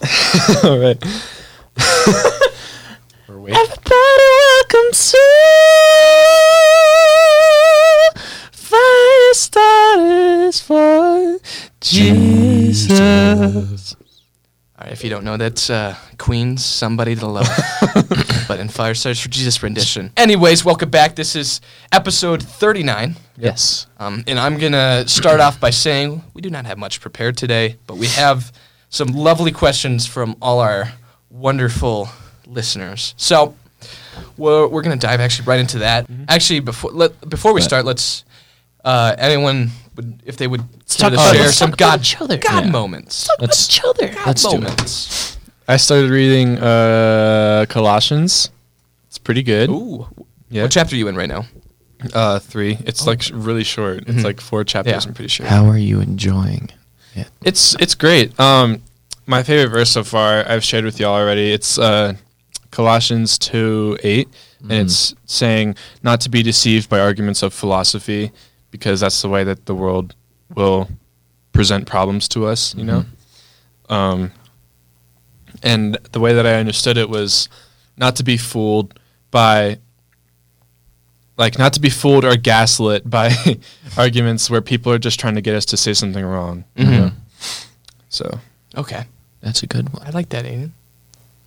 All right. Everybody, welcome to Fire Starters for Jesus. All right, if you don't know, that's uh, Queen's "Somebody to Love," but in Fire Stars for Jesus rendition. Anyways, welcome back. This is episode 39, Yes. um, and I'm gonna start off by saying we do not have much prepared today, but we have some lovely questions from all our wonderful listeners. So we're, we're gonna dive actually right into that. Actually, before let, before we Right. start, let's uh, anyone would if they would talk to about- share let's some talk God each other. God Yeah. moments. Let's each God Let's do it. moments. I started reading uh, Colossians. It's pretty good. Ooh. Yeah. What chapter are you in right now? Uh, three. It's like really short. Mhm. It's like four chapters. Yeah. I'm pretty sure. How are you enjoying it? It's it's great. Um, my favorite verse so far I've shared with y'all already. It's uh, Colossians two eight, Mhm. and it's saying not to be deceived by arguments of philosophy, because that's the way that the world will present problems to us. You know. Um, and the way that I understood it was not to be fooled by like not to be fooled or gaslit by arguments where people are just trying to get us to say something wrong. you Mhm. know? So Okay. That's a good one. I like that, Aiden.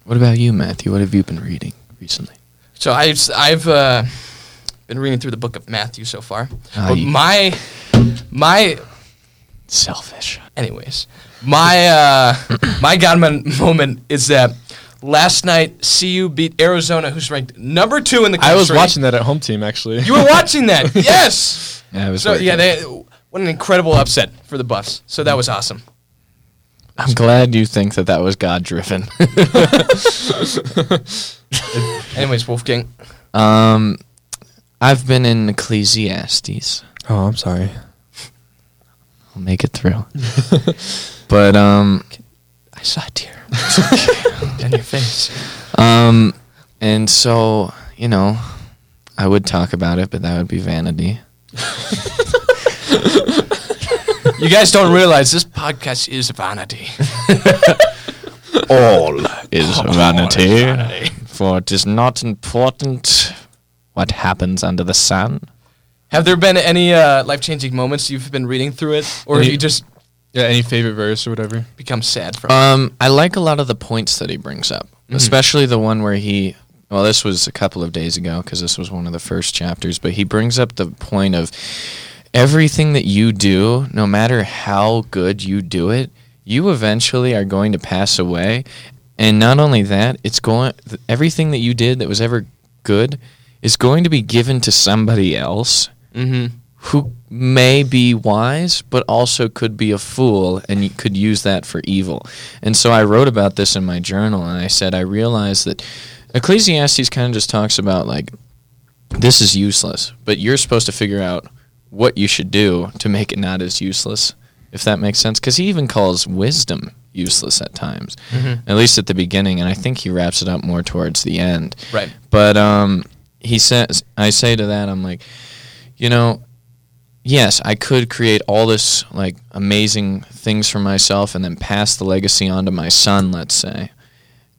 What about you, Matthew? What have you been reading recently? So I've s- I've uh, been reading through the book of Matthew so far. Ah, but my my Selfish. anyways, my uh, my God moment is that last night CU beat Arizona, who's ranked number two in the country. I was watching that at home team actually. You were watching that, yes. Yeah, I was. So yeah, they, what an incredible upset for the Buffs. So that was awesome. I'm glad you think that that was God driven. Anyways, Wolfgang. um, I've been in Ecclesiastes. oh, I'm sorry. I'll make it through. but um, I saw a tear down your face. um, and so you know, I would talk about it, but that would be vanity. You guys don't realize this podcast is vanity. All is vanity, vanity. for it is not important what happens under the sun. Have there been any uh, life-changing moments you've been reading through it, or have you just Yeah, any favorite verse or whatever? become sad from? Um, I like a lot of the points that he brings up, Mhm. especially the one where he. Well, this was a couple of days ago because this was one of the first chapters, but he brings up the point of everything that you do, no matter how good you do it, you eventually are going to pass away. And not only that, it's going everything that you did that was ever good is going to be given to somebody else Mm-hmm. Who may be wise but also could be a fool and you could use that for evil. And so I wrote about this in my journal and I said I realized that Ecclesiastes kind of just talks about like this is useless, but you're supposed to figure out what you should do to make it not as useless, if that makes sense. Because he even calls wisdom useless at times, Mm-hmm. at least at the beginning, and I think he wraps it up more towards the end. Right. But um, he says, I say to that, I'm like, you know, yes, I could create all this like amazing things for myself and then pass the legacy on to my son, let's say,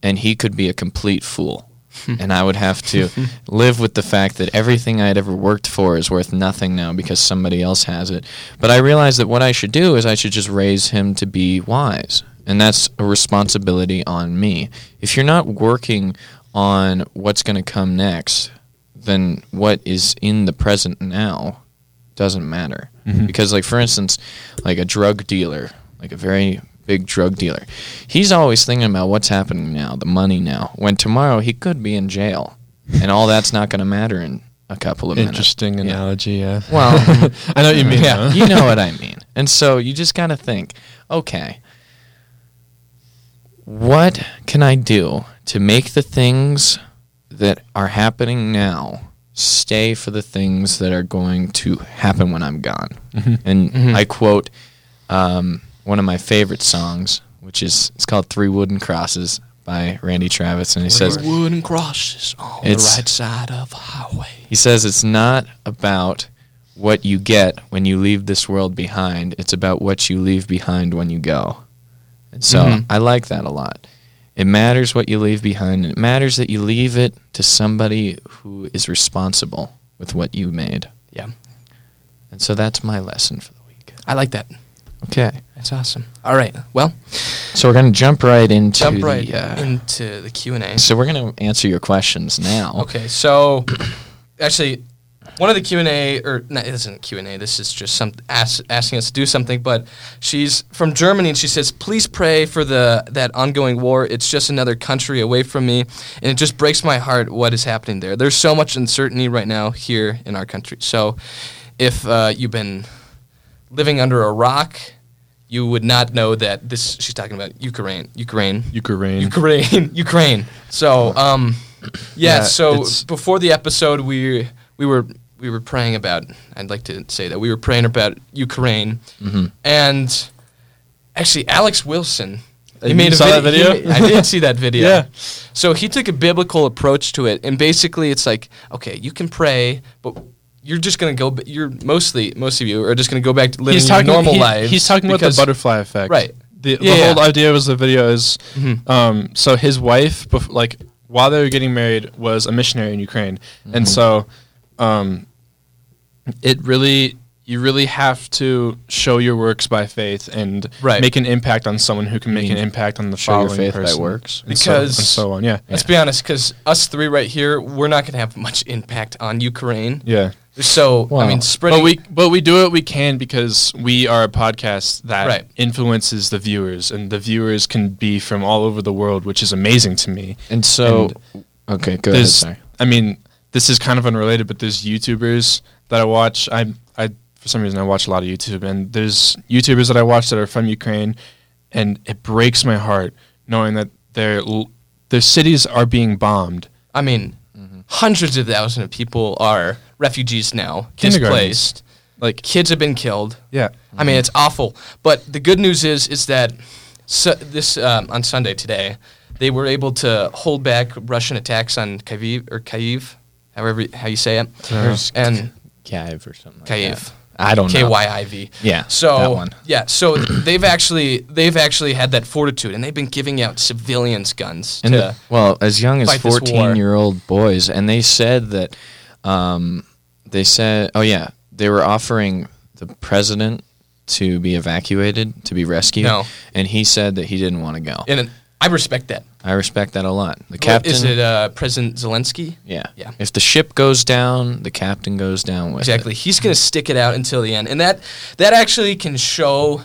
and he could be a complete fool. and I would have to live with the fact that everything I'd ever worked for is worth nothing now because somebody else has it. But I realized that what I should do is I should just raise him to be wise. And that's a responsibility on me. If you're not working on what's going to come next, then what is in the present now doesn't matter. Mhm. Because, like, for instance, like a drug dealer, like a very big drug dealer, he's always thinking about what's happening now, the money now. When tomorrow he could be in jail, and all that's not going to matter in a couple of minutes. Interesting Yeah. analogy. Yeah. Well, I know what you mean. yeah, you know what I mean. And so you just got to think, okay, what can I do to make the things that are happening now stay for the things that are going to happen when I'm gone? Mhm. And Mhm. I quote um, one of my favorite songs, which is it's called Three Wooden Crosses by Randy Travis, and he says wooden crosses on It's- the right side of a highway. he says it's not about what you get when you leave this world behind. It's about what you leave behind when you go. And so Mhm. I like that a lot. It matters what you leave behind. and It matters that you leave it to somebody who is responsible with what you made. Yeah. And so that's my lesson for the week. I like that. Okay. That's awesome. All right. Well, So we're going to jump right into jump the, right uh, into the Q and A. So we're going to answer your questions now. Okay, so actually, one of the Q and A, or no, it isn't Q and A. This is just some ask, asking us to do something. But she's from Germany, and she says, "Please pray for the that ongoing war. It's just another country away from me, and it just breaks my heart what is happening there. There's so much uncertainty right now here in our country. So, if uh, you've been living under a rock." You would not know that this. She's talking about Ukraine. Ukraine. Ukraine. Ukraine, Ukraine. So, um, yeah. Yeah, so before the episode, we we were we were praying about. I'd like to say that we were praying about Ukraine, hmm and actually, Alex Wilson. Uh, you saw vid- that video? he I did see that video. Yeah. So he took a biblical approach to it, and basically, it's like, okay, you can pray, but you're just gonna go. You're mostly most of you are just gonna go back to living he's your talking normal he- lives. He's talking about the butterfly effect. Right. The, the Yeah, whole idea was the video is Mhm. um, so his wife bef- like while they were getting married was a missionary in Ukraine, and so um, it really you really have to show your works by faith and Right. make an impact on someone who can make an mm. impact on the show your following faith by person. works? and so, Because- and so on. Yeah, Let's be honest, because us three right here, we're not going to have much impact on Ukraine. yeah. So I mean, spreading. But we but we do what we can because we are a podcast that Right. influences the viewers, and the viewers can be from all over the world, which is amazing to me. And so, okay, go ahead. Sorry. I mean, this is kind of unrelated, but there's YouTubers that I watch. I, I, for some reason, I watch a lot of YouTube, and there's YouTubers that I watch that are from Ukraine, and it breaks my heart knowing that their their cities are being bombed. I mean, Mm-hmm. hundreds of thousands of people are refugees now, displaced. Like, Kids have been killed. yeah, I mean, it's awful. But the good news is, is that su- this um, on Sunday today, they were able to hold back Russian attacks on Kyiv or Kyiv, however how you say it, There's and Kyiv or something. Like Kyiv. that. I don't K know. Y I V. Yeah, So that one. yeah, so they've actually they've actually had that fortitude, and they've been giving out civilians guns And to. the- well, as young as fight this war. fourteen-year-old boys, and they said that, um, they said, oh yeah, they were offering the president to be evacuated, to be rescued, No. and he said that he didn't want to go. and I respect that. I respect that a lot. The captain, is it uh, President Zelensky? yeah, Yeah. If the ship goes down, the captain goes down with Exactly. it. He's going to stick it out until the end, and that that actually can show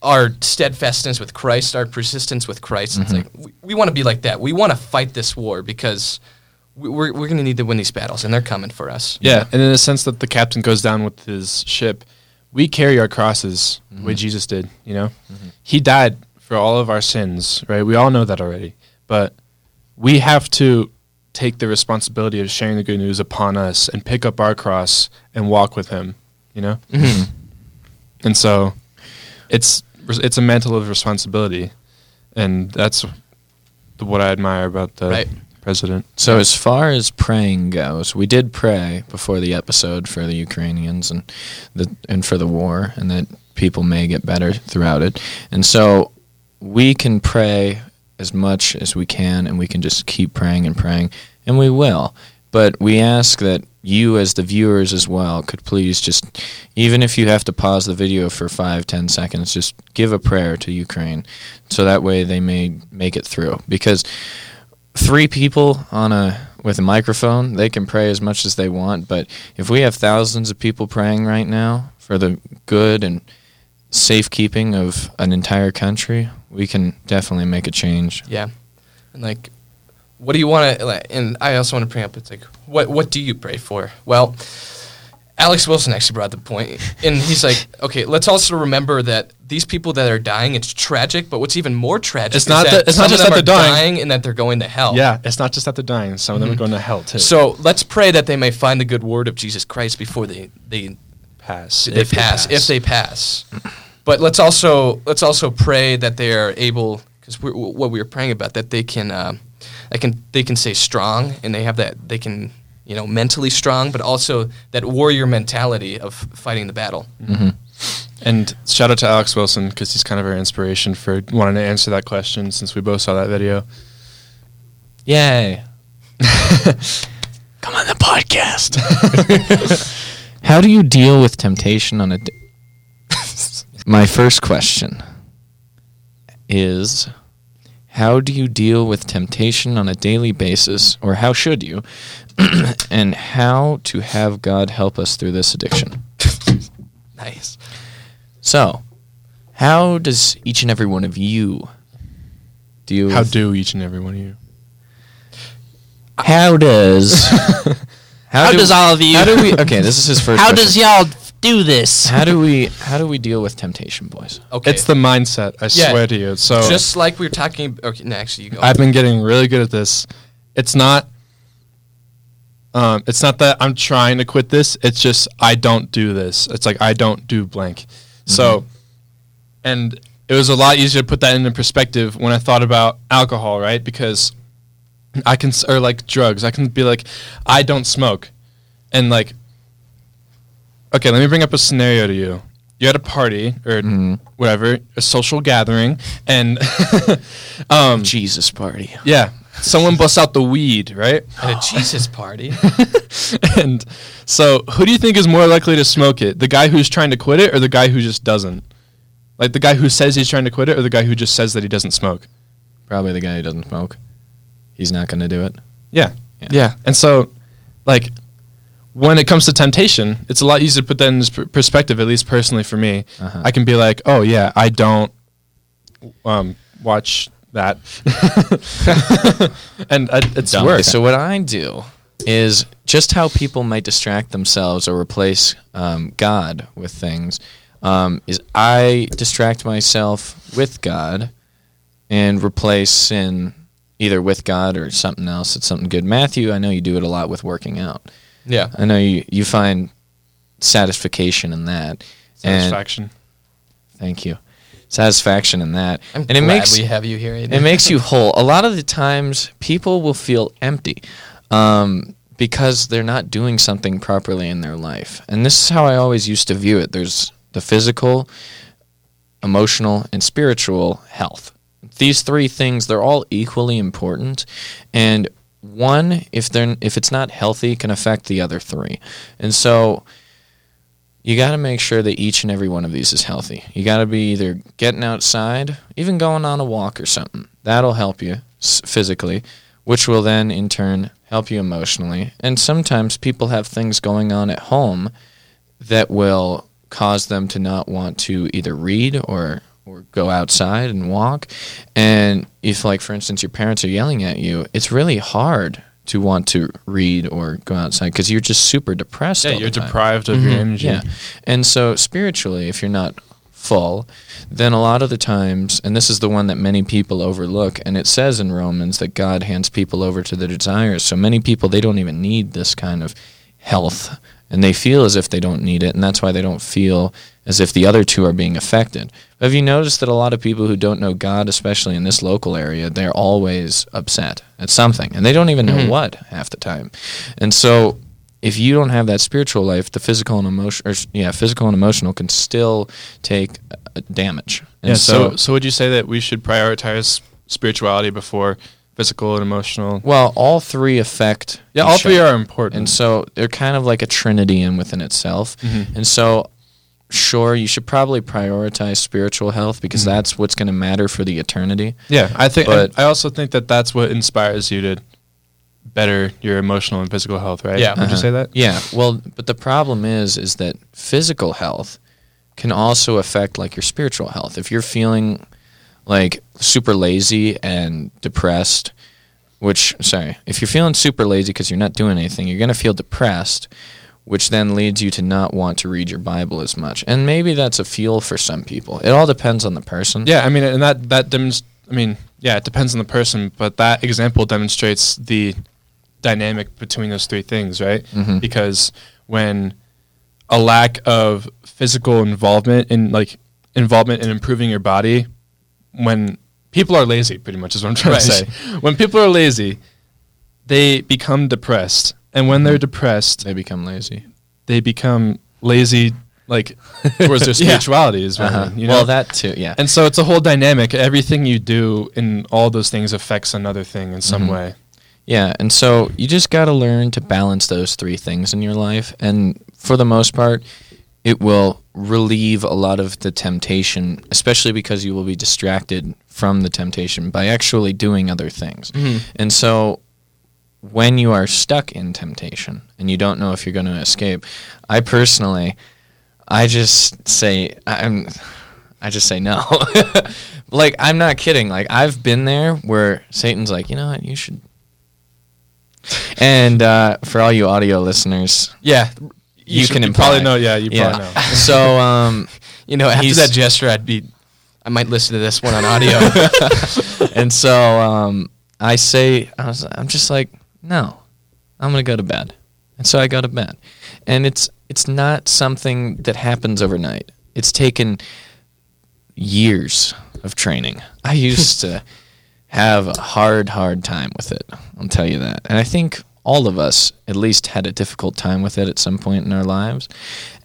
our steadfastness with Christ, our persistence with Christ. It's mm-hmm. like we, we want to be like that. We want to fight this war because we, we're we're going to need to win these battles, and they're coming for us. yeah, and in the sense that the captain goes down with his ship, we carry our crosses the way mm-hmm. Jesus did. You know, mm-hmm. he died for all of our sins, right? We all know that already, but we have to take the responsibility of sharing the good news upon us and pick up our cross and walk with him. You know, Mm-hmm. and so it's it's a mantle of responsibility, and that's what I admire about the Right. president. So as far as praying goes, we did pray before the episode for the Ukrainians and the and for the war and that people may get better throughout it. And so we can pray as much as we can and we can just keep praying and praying and we will. But we ask that you as the viewers as well could please just even if you have to pause the video for five, ten seconds, just give a prayer to Ukraine so that way they may make it through. Because three people on a with a microphone, they can pray as much as they want, but if we have thousands of people praying right now for the good and safekeeping of an entire country, we can definitely make a change. Yeah, and like, what do you want to? Like, and I also want to bring up. It's like, what what do you pray for? Well, Alex Wilson actually brought the point, and he's like, okay, let's also remember that these people that are dying, it's tragic, but what's even more tragic It's is not that that- it's not just that they're are dying. and that they're going to hell. Yeah, it's not just that they're dying. Some of them are mm-hmm. going to hell too. So let's pray that they may find the good word of Jesus Christ before they they pass. they pass, if they pass. But let's also let's also pray that they are able because what we were praying about that they can uh, they can they can stay strong and they have that they can you know mentally strong, but also that warrior mentality of fighting the battle. hmm And shout out to Alex Wilson because he's kind of our inspiration for wanting to answer that question since we both saw that video. Yay. Come on the podcast. How do you deal with temptation on a d- My first question is how do you deal with temptation on a daily basis or how should you? and how to have God help us through this addiction. Nice. So, how does each and every one of you deal How with do each and every one of you? How does How do- does all of you- How do we? Okay, this is his first. How question. does y'all do this? How do we? How do we deal with temptation, boys? Okay. It's the mindset. I Yeah. swear to you. So just like we were talking. Okay, no, actually, you go. I've been getting really good at this. It's not. Um, it's not that I'm trying to quit this. It's just I don't do this. It's like I don't do blank. So, and it was a lot easier to put that into perspective when I thought about alcohol, right? Because I can, s- or like drugs, I can be like, I don't smoke, and like, okay, let me bring up a scenario to you. You're at a party or whatever, a social gathering, and um, Jesus party. yeah, someone busts out the weed, right? at a Jesus party. and so, who do you think is more likely to smoke it? The guy who's trying to quit it, or the guy who just doesn't? Like the guy who says he's trying to quit it, or the guy who just says that he doesn't smoke? Probably the guy who doesn't smoke. He's not going to do it. Yeah. Yeah. yeah, And so, like, when it comes to temptation, it's a lot easier to put that in perspective. At least personally for me, Uh-huh. I can be like, "Oh yeah, I don't um, watch that," and I, it's Dumb. worse. So what I do is just how people might distract themselves or replace um, God with things. Um, is I distract myself with God and replace sin either with God or something else. It's something good. Matthew, I know you do it a lot with working out. Yeah. I know you you find satisfaction in that. And Satisfaction. thank you. Satisfaction in that. I'm and it makes we have you here. Aiden. it makes you whole. A lot of the times, people will feel empty um, because they're not doing something properly in their life. And this is how I always used to view it. There's the physical, emotional, and spiritual health. These three things, they're all equally important. And one, if they're if it's not healthy, can affect the other three. And so you got to make sure that each and every one of these is healthy. You got to be either getting outside, even going on a walk or something. That'll help you physically, which will then in turn help you emotionally. And sometimes people have things going on at home that will cause them to not want to either read or or go outside and walk. And if like for instance your parents are yelling at you, it's really hard to want to read or go outside because you're just super depressed. Yeah, you're time. deprived of your mm-hmm. energy. Yeah. And so spiritually, if you're not full, then a lot of the times, and this is the one that many people overlook, and it says in Romans that God hands people over to their desires. So many people, they don't even need this kind of health, and they feel as if they don't need it, and that's why they don't feel as if the other two are being affected. Have you noticed that a lot of people who don't know God, especially in this local area, they're always upset at something, and they don't even know what half the time. And so if you don't have that spiritual life, the physical and emotional, yeah, physical and emotional can still take uh, damage. And Yeah. So, so would you say that we should prioritize spirituality before physical and emotional? well, all three affect. Yeah, all three other. are important. and so they're kind of like a trinity in within itself. Mhm. And so, sure, you should probably prioritize spiritual health because Mhm. that's what's going to matter for the eternity. yeah, I think. But- I also think that that's what inspires you to better your emotional and physical health, right? Yeah. Would you Uh-huh. say that? Yeah. Well, but the problem is, is that physical health can also affect like your spiritual health. If you're feeling like super lazy and depressed, which sorry, if you're feeling super lazy because you're not doing anything, you're gonna feel depressed, which then leads you to not want to read your Bible as much. And maybe that's a fuel for some people. It all depends on the person. Yeah, I mean, and that that demonstrates. I mean, yeah, it depends on the person, but that example demonstrates the dynamic between those three things, right? Mhm. Because when a lack of physical involvement in like involvement in improving your body, when people are lazy, pretty much is what I'm trying to say. When people are lazy, they become depressed, and when they're depressed, They become lazy. they become lazy like towards their spirituality is what I Uh-huh. mean, you know? Well, that too. Yeah. and so it's a whole dynamic. Everything you do in all those things affects another thing in some Mhm. way. Yeah, and so you just got to learn to balance those three things in your life, and for the most part, it will relieve a lot of the temptation, especially because you will be distracted from the temptation by actually doing other things. And so when you are stuck in temptation and you don't know if you're going to escape, I personally I just say I'm I just say no. like I'm not kidding. Like I've been there where Satan's like, "You know what? You should and uh, for all you audio listeners, Yeah. you, should- can you probably know- yeah, you probably know. so, um, You know, after that gesture, I'd be. I might listen to this one on audio. and so um, I say, I was, I'm just like, no, I'm gonna go to bed, and so I go to bed, and it's it's not something that happens overnight. It's taken years of training. I used to have a hard, hard time with it. I'll tell you that, and I think all of us at least had a difficult time with it at some point in our lives.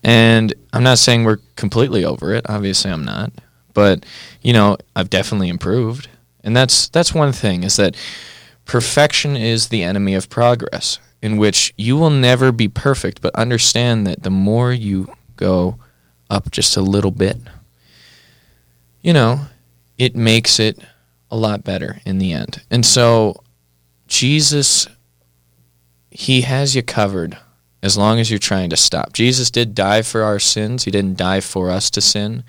And I'm not saying we're completely over it. Obviously, I'm not. But you know, I've definitely improved, and that's that's one thing is that perfection is the enemy of progress. In which you will never be perfect, but understand that the more you go up just a little bit, you know, it makes it a lot better in the end. And so, Jesus, He has you covered as long as you're trying to stop. Jesus did die for our sins, He didn't die for us to sin.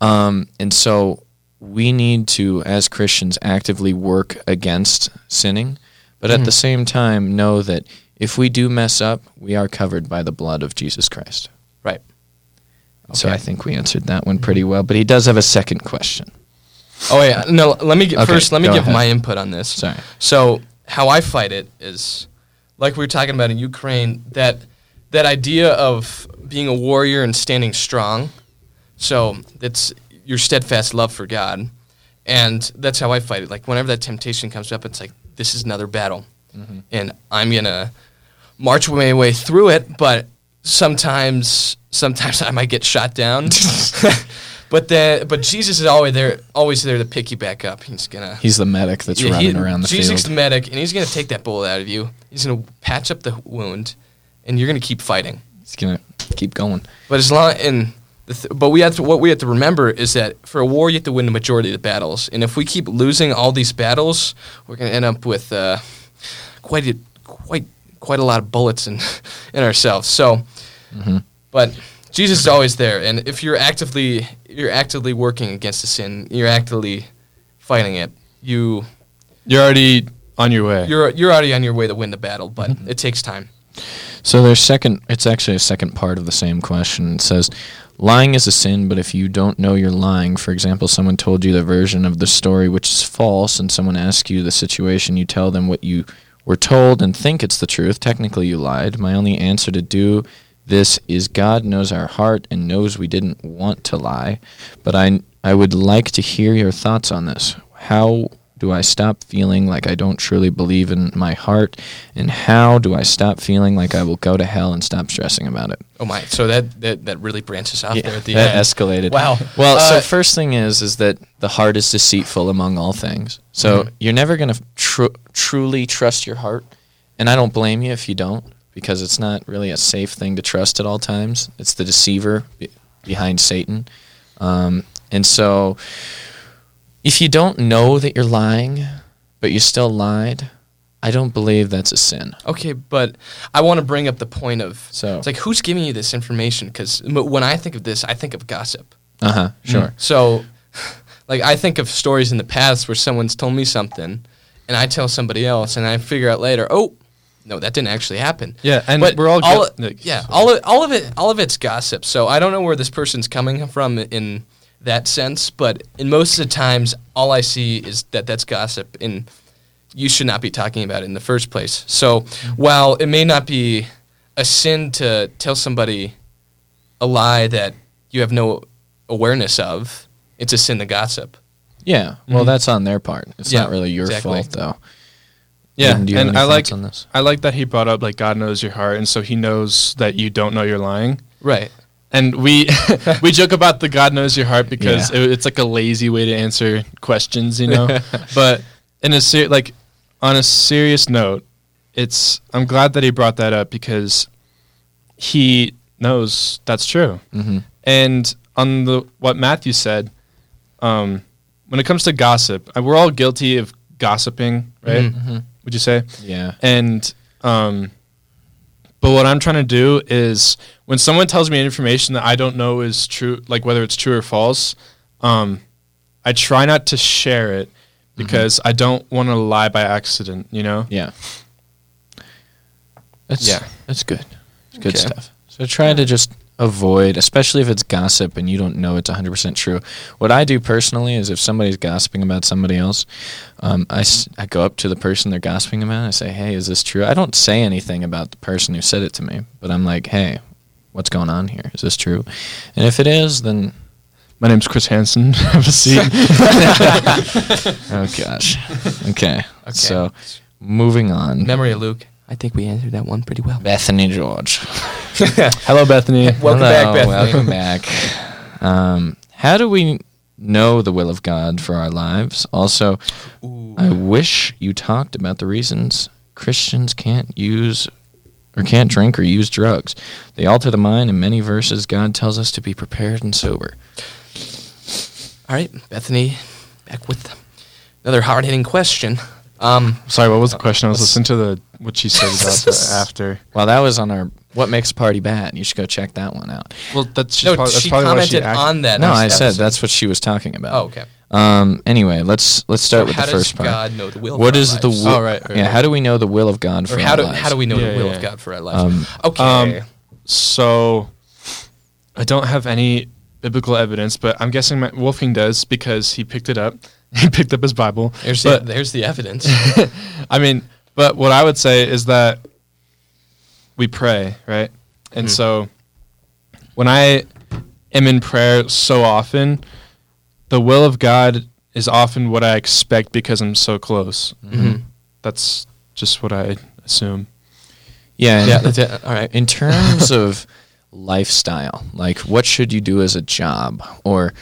Um, and so, we need to, as Christians, actively work against sinning, but at mm-hmm. the same time, know that if we do mess up, we are covered by the blood of Jesus Christ. right. So I think we answered that one pretty well. But he does have a second question. Oh yeah. Uh, no. Let me get, Okay, first. Let me give ahead. my input on this. Sorry. So how I fight it is, like we were talking about in Ukraine, that that idea of being a warrior and standing strong. So it's your steadfast love for God, and that's how I fight it. Like whenever that temptation comes up, it's like this is another battle, mm-hmm. and I'm gonna march my way through it. But sometimes, sometimes I might get shot down. but then, but Jesus is always there, always there to pick you back up. He's gonna He's the medic that's yeah, running he- around the field. Jesus field. the medic, and he's to take that bullet out of you. He's to patch up the wound, and you're to keep fighting. He's gonna keep going. But as long and th- but we have to what we have to remember is that for a war you have to win the majority of the battles, and if we keep losing all these battles, we're going to end up with uh, quite a, quite quite a lot of bullets in in ourselves. So, Mm-hmm. but Jesus is always there, and if you're actively you're actively working against the sin, you're actively fighting it. You You're already on your way. you're you're already on your way to win the battle, but it takes time. So there's second. It's actually a second part of the same question. It says, "Lying is a sin, but if you don't know you're lying, for example, someone told you the version of the story which is false, and someone asks you the situation, you tell them what you were told and think it's the truth. Technically, you lied. My only answer to do this is God knows our heart and knows we didn't want to lie, but I I would like to hear your thoughts on this. How do I stop feeling like I don't truly believe in my heart? And how do I stop feeling like I will go to hell and stop stressing about it? Oh my! So that that, that really branches off there at the that end. escalated. Wow. Well, Uh, so first thing is is that the heart is deceitful among all things. So Mhm. you're never going to tru- truly trust your heart, and I don't blame you if you don't, because it's not really a safe thing to trust at all times. It's the deceiver be- behind Satan, um, and so if you don't know that you're lying, but you still lied, I don't believe that's a sin. Okay, but I want to bring up the point of So- it's like who's giving you this information? Because when I think of this, I think of gossip. Uh huh. Sure. So, like I think of stories in the past where someone's told me something, and I tell somebody else, and I figure out later, oh, no, that didn't actually happen. Yeah, and But we're all all like, yeah, all of, all of it, all of it's gossip. So I don't know where this person's coming from in that sense, but in most of the times, all I see is that that's gossip, and you should not be talking about it in the first place. So while it may not be a sin to tell somebody a lie that you have no awareness of, it's a sin to gossip. Yeah. Well, Mhm. that's on their part. It's Yeah, not really your exactly. fault, though. Yeah, Aiden, do you and I like on this? I like that he brought up like God knows your heart, and so He knows that you don't know you're lying. Right. And we we joke about the God knows your heart because Yeah. it, it's like a lazy way to answer questions, you know. but in a ser- like on a serious note, it's I'm glad that he brought that up because he knows that's true. hmm And on the what Matthew said, um, when it comes to gossip, uh, we're all guilty of gossiping, right? Mhm. Would you say? Yeah. And um, but what I'm trying to do is when someone tells me information that I don't know is true, like whether it's true or false, um, I try not to share it because I don't want to lie by accident. You know? Yeah. That's Yeah. That's good. It's good Okay. stuff. So try to just avoid, especially if it's gossip and you don't know it's 100% true. What I do personally is if somebody's gossiping about somebody else, um, I, s- I go up to the person they're gossiping about and I say, hey, is this true? I don't say anything about the person who said it to me, but I'm like, hey, what's going on here? Is this true? And if it is, then My name's Chris Hansen. Have a seat. oh gosh. Okay. Okay. So moving on. Memory of Luke. I think we answered that one pretty well. Bethany George. Hello, Bethany. Welcome back, Bethany. Welcome back. Um, how do we know the will of God for our lives? Also, I wish you talked about the reasons Christians can't use or can't drink or use drugs. They alter the mind. In many verses, God tells us to be prepared and sober. All right, Bethany, back with another hard hitting question. Um, Sorry, what was the question? I was listening to the what she said about that after. Well, that was on our What Makes a Party Bad. You should go check that one out. Well, that's no, probably, that's she probably why commented she act- on that. no, next I said that's what she was talking about. Oh, okay. Um. Anyway, let's let's start So with how the does first part. God know the will? What for our is the lives? will? Oh, right, right, yeah. right. How do we know the will of God for or our how do lives? how do we know Yeah, the will yeah, of yeah. God for our lives? Um, okay. Um, So, I don't have any biblical evidence, but I'm guessing my, Wolfgang does because he picked it up. He picked up his Bible. there's but, the, there's the evidence. I mean, but what I would say is that we pray, right? And Mhm. so when I am in prayer so often, the will of God is often what I expect because I'm so close. Mhm. That's just what I assume. Yeah. yeah, that's it. All right. In terms of lifestyle, like what should you do as a job, or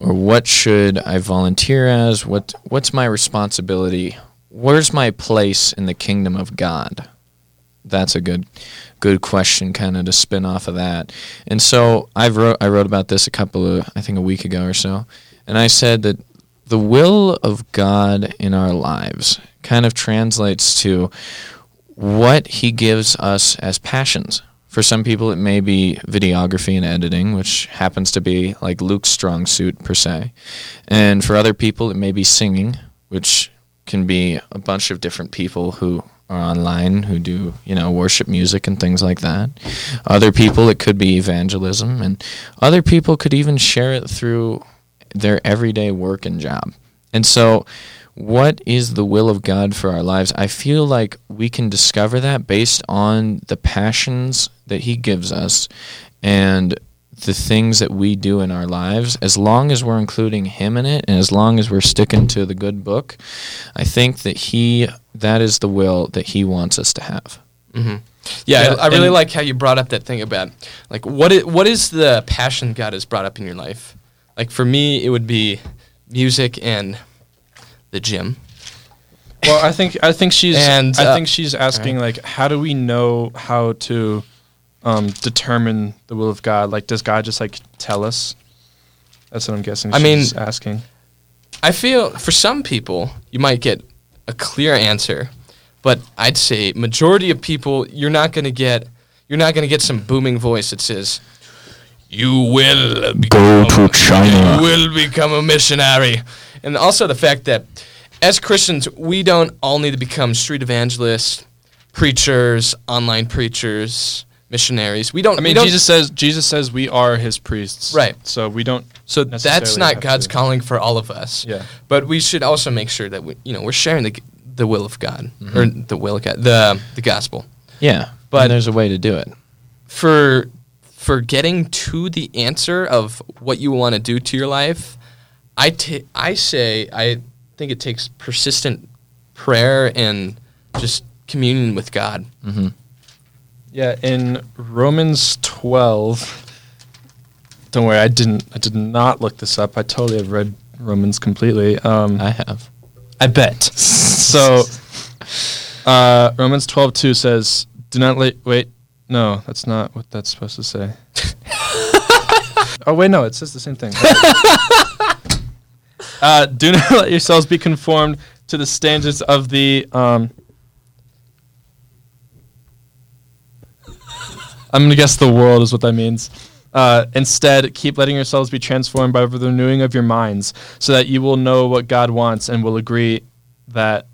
or what should I volunteer as? What what's my responsibility? Where's my place in the kingdom of God? That's a good good question, kind of to spin off of that. And so I wrote I wrote about this a couple of I think a week ago or so, and I said that the will of God in our lives kind of translates to what he gives us as passions. For some people, it may be videography and editing, which happens to be like Luke's strong suit per se. And for other people, it may be singing, which can be a bunch of different people who are online who do, you know, worship music and things like that. Other people, it could be evangelism. And other people could even share it through their everyday work and job. And so, what is the will of God for our lives? I feel like we can discover that based on the passions that He gives us and the things that we do in our lives. As long as we're including Him in it and as long as we're sticking to the good book, I think that He, that is the will that He wants us to have. hmm Yeah, Yeah, I, I really and- like how you brought up that thing about like what is, what is the passion God has brought up in your life? Like for me, it would be music and the gym. Well, I think I think she's And, I uh, think she's asking like, how do we know how to um, determine the will of God? Like, does God just like tell us? That's what I'm guessing. I mean- asking. I feel for some people you might get a clear answer, but I'd say majority of people you're not going to get you're not going to get some booming voice that says you will become, to China." You will become a missionary. And also the fact that as Christians we don't all need to become street evangelists, preachers, online preachers, missionaries. We don't I mean, don't- Jesus says Jesus says we are His priests, Right. So we don't. So that's not God's to- calling for all of us. Yeah. But we should also make sure that we, you know, we're sharing the the will of God mm-hmm. or the will of God, the the gospel. Yeah, But- but there's a way to do it. For for getting to the answer of what you want to do to your life, I I say I think it takes persistent prayer and just communion with God. hmm Yeah, in Romans 12, don't worry, I didn't. I did not look this up. I totally have read Romans completely. Um, I have. I bet. so, uh, Romans twelve two says, "Do not let wait." No, that's not what that's supposed to say. oh wait, no, it says the same thing. uh, do not let yourselves be conformed to the standards of the. Um, I'm gonna guess the world is what that means. Uh, instead, keep letting yourselves be transformed by the renewing of your minds, so that you will know what God wants and will agree that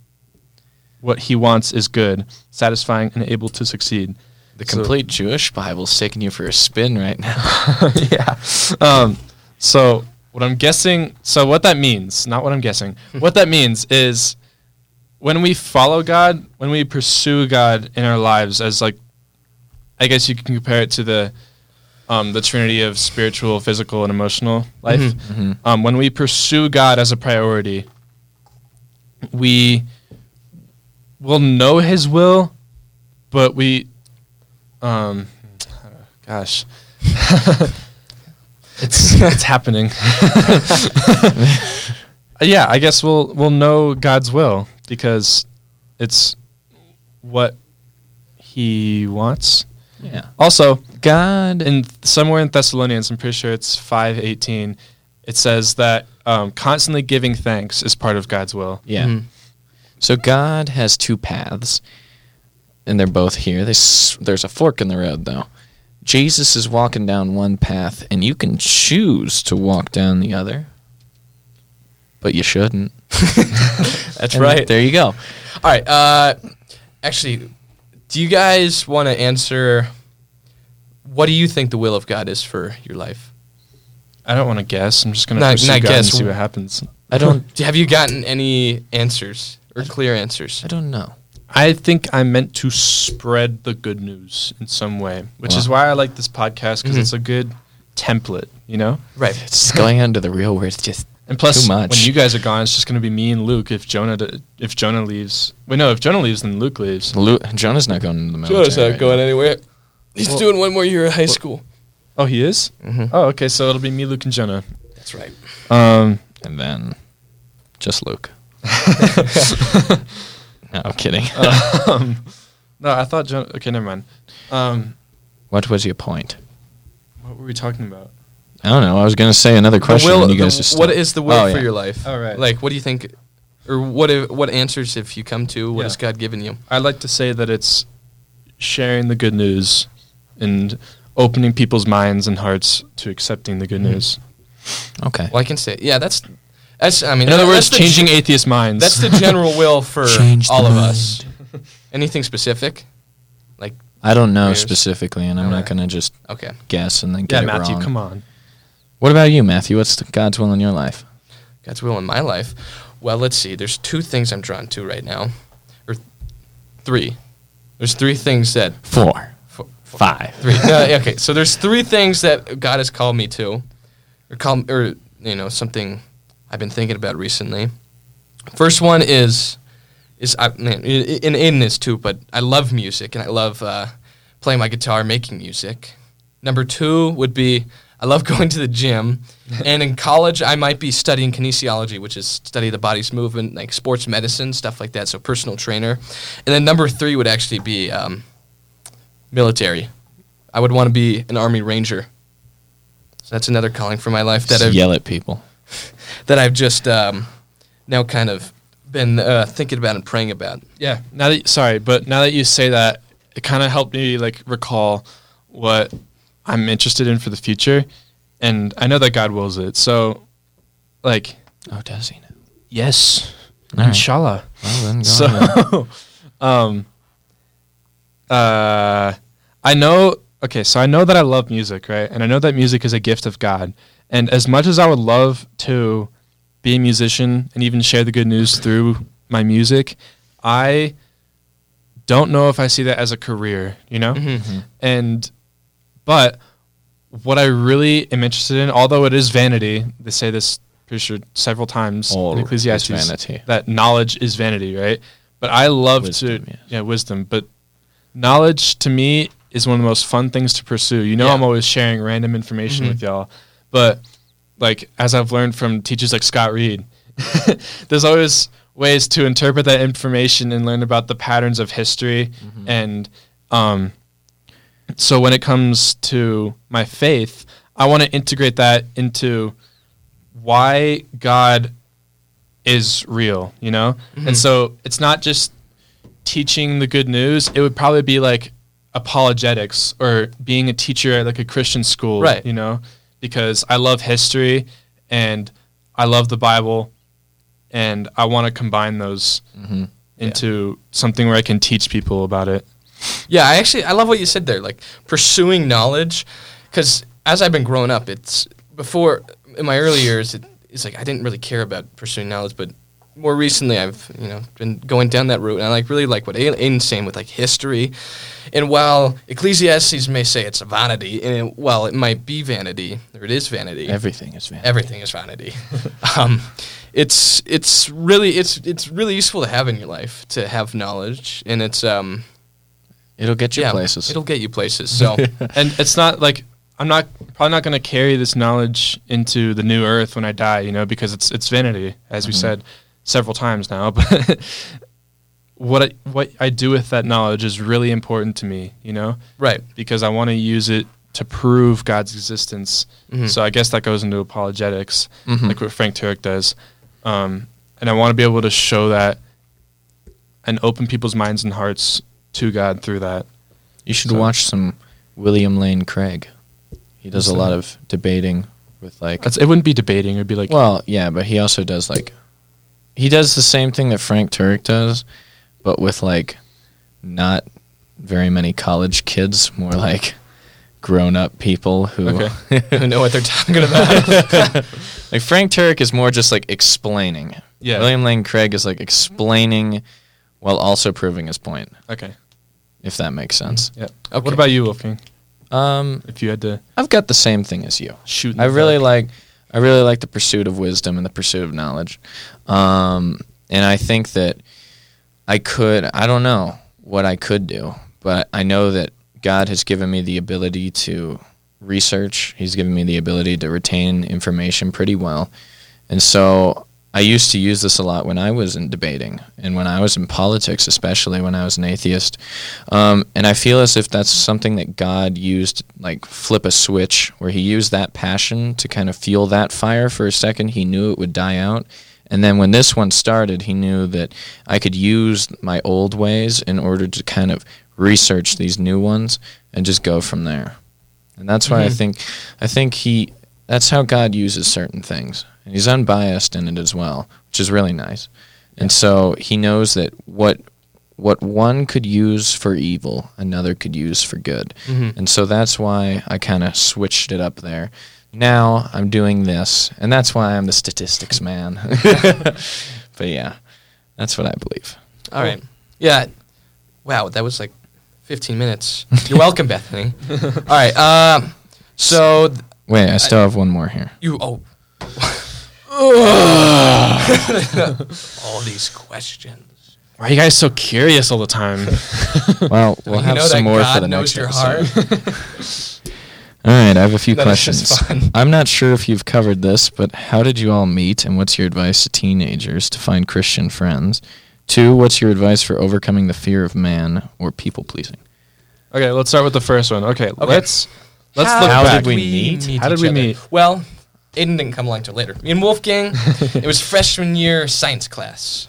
what He wants is good, satisfying, and able to succeed. The So- complete Jewish Bible's taking you for a spin right now. yeah. Um, so what I'm guessing, so what that means, not what I'm guessing, what that means is when we follow God, when we pursue God in our lives, as like, I guess you can compare it to the um, the trinity of spiritual, physical, and emotional life. Mhm. Um, when we pursue God as a priority, we will know His will, but we, um, gosh, it's it's happening. yeah, I guess we'll we'll know God's will because it's what He wants. Yeah. Also, God in somewhere in Thessalonians, I'm pretty sure it's five eighteen. It says that um, constantly giving thanks is part of God's will. Yeah. Mhm. So God has two paths, and they're both here. There's, there's a fork in the road, though. Jesus is walking down one path, and you can choose to walk down the other, but you shouldn't. That's And right. There you go. All right. Uh, actually, do you guys want to answer? What do you think the will of God is for your life? I don't want to guess. I'm just gonna Not- not God guess. and see what happens. I don't. Have you gotten any answers or clear answers? I don't know. I think I'm meant to spread the good news in some way, which is why I like this podcast because Mhm. it's a good template, you know. Right. It's going on to the real where it's just And plus, Too much. when you guys are gone, it's just gonna be me and Luke. If Jonah, d- if Jonah leaves, wait, no, if Jonah leaves, then Luke leaves. Lu- Jonah's not going into the military. Joe's not right going now. anywhere. He's Well- doing one more year of high school. Oh, he is. Mm-hmm. Oh, okay. So it'll be me, Luke, and Jonah. That's right. Um, And then just Luke. no, I'm kidding. um, no, I thought Jonah. Okay, never mind. Um, what was your point? what were we talking about? I don't know. I was going to say another question. the will, and you the- guys just what stopped. is the will Oh, for yeah. your life? All right. Like, what do you think, or what? If, what answers have you come to? What Yeah. has God given you? I like to say that it's sharing the good news and opening people's minds and hearts to accepting the good Mhm. news. Okay. Well, I can say, yeah, that's that's. I mean, In other words, changing ge- atheist minds. That's the general will for Change all of mind. us. Anything specific? Like, I don't know Prayers. specifically, and I'm not going to just okay, guess and then yeah, get it Yeah, Matthew, wrong. come on. What about you, Matthew? What's the God's will in your life? God's will in my life. Well, let's see. There's two things I'm drawn to right now, or three. There's three things that Four. Four, four, Five. No, okay, so there's three things that God has called me to, or call, or you know, something I've been thinking about recently. First one is, is I, man, i- and Aiden is too, but I love music and I love uh, playing my guitar, making music. Number two would be I love going to the gym, and in college I might be studying kinesiology, which is study the body's movement, like sports medicine, stuff like that. So personal trainer, and then number three would actually be. Um, military. I would want to be an army ranger. So that's another calling for my life that Just I've yell at people. that I've just um, now kind of been uh, thinking about and praying about. Yeah. Now that sorry, but now that you say that, it kind of helped me like recall what I'm interested in for the future, and I know that God wills it. So, like, Oh, does he now? yes, All right. inshallah. Well, then go on. So, um, uh, I know. Okay, so I know that I love music, right? And I know that music is a gift of God. And as much as I would love to be a musician and even share the good news through my music, I don't know if I see that as a career, you know? Mhm. And, but what I really am interested in, although it is vanity, they say this pretty sure several times All in Ecclesiastes vanity. that knowledge is vanity, right? But I love Wisdom, to yes. yeah wisdom, but knowledge to me is one of the most fun things to pursue. You know, Yeah. I'm always sharing random information Mhm. with y'all, but like as I've learned from teachers like Scott Reed, there's always ways to interpret that information and learn about the patterns of history and um, so when it comes to my faith, I want to integrate that into why God is real, you know? Mhm. And so it's not just teaching the good news, it would probably be like apologetics or being a teacher at like a Christian school, Right. you know? Because I love history and I love the Bible and I want to combine those Mm-hmm. into something where I can teach people about it. Yeah, I actually I love what you said there, like pursuing knowledge, because as I've been growing up, it's before in my early years, it, it's like I didn't really care about pursuing knowledge, but more recently I've you know been going down that route, and I like really like what Aiden- Aiden's saying with like history, and while Ecclesiastes may say it's a vanity, and it, while it might be vanity, or it is vanity, Everything is vanity. everything is vanity. um, it's it's really it's it's really useful to have in your life to have knowledge, and it's um It'll get you yeah, places. It'll get you places. So and it's not like I'm not probably not going to carry this knowledge into the new earth when I die, you know, because it's it's vanity, as we Mhm. said several times now. But what I, what I do with that knowledge is really important to me, you know, right. because I want to use it to prove God's existence. Mhm. So I guess that goes into apologetics, Mhm. like what Frank Turek does, um, and I want to be able to show that and open people's minds and hearts to God through that. You should So- watch some William Lane Craig. He does a lot that? of debating with like. That's, it wouldn't be debating; it'd be like well, yeah, but he also does like. He does the same thing that Frank Turek does, but with like, not very many college kids. More like, grown-up people who. I don't know what they're talking about. like Frank Turek is more just like explaining. Yeah. William Lane Craig is like explaining, while also proving his point. okay. If that makes sense. Yeah. Okay. What about you, Wolfgang? Um, If you had to I've got the same thing as you. shoot, I really dark? like I really like the pursuit of wisdom and the pursuit of knowledge. Um, and I think that I could I don't know what I could do, but I know that God has given me the ability to research. He's given me the ability to retain information pretty well. And so I used to use this a lot when I was in debating and when I was in politics, especially when I was an atheist. Um, and I feel as if that's something that God used, like flip a switch, where He used that passion to kind of fuel that fire for a second. He knew it would die out. And then when this one started, He knew that I could use my old ways in order to kind of research these new ones and just go from there. And that's why I Mhm. think I think he that's how God uses certain things. And he's unbiased in it as well, which is really nice. And so he knows that what what one could use for evil, another could use for good. Mhm. And so that's why I kind of switched it up there. Now I'm doing this, and that's why I'm the statistics man. but yeah, that's what I believe. All right. Yeah. Wow, that was like 15 minutes. You're welcome, Bethany. All right. Um, so th- Wait, I still have one more here. you oh. All these questions. Why are you guys so curious all the time? Well, we'll have some that more for the next your episode. All right, I have a few That is just questions. fun. I'm not sure if you've covered this, but how did you all meet, and what's your advice to teenagers to find Christian friends? Two, what's your advice for overcoming the fear of man or people pleasing? okay, let's start with the first one. Okay, let's let's How look How back. did we meet? How did each we other? meet? Well, Aiden didn't come along till later. Me and Wolfgang, it was freshman year science class.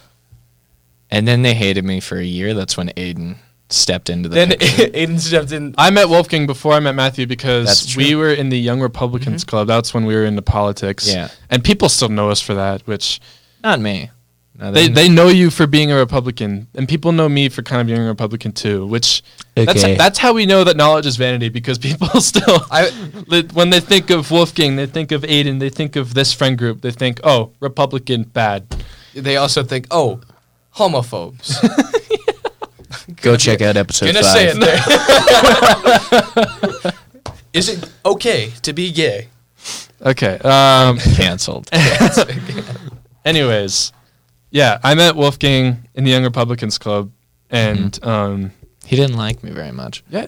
And then they hated me for a year. That's when Aiden stepped into the Then picture. Aiden stepped in. I met Wolfgang before I met Matthew because we were in the Young Republicans mm-hmm. Club. That's when we were into politics. Yeah. and people still know us for that. Which Not me. No, they they know you for being a Republican, and people know me for kind of being a Republican too. Which that's Okay. that's how we know that knowledge is vanity because people still I when they think of Wolfgang, they think of Aiden, they think of this friend group, they think, oh, Republican bad. they also think, oh, homophobes. Go check out episode Gonna five. say it there. Is it okay to be gay? Okay. Um, Canceled. anyways, yeah, I met Wolfgang in the Young Republicans Club, and um, He didn't like me very much. yeah,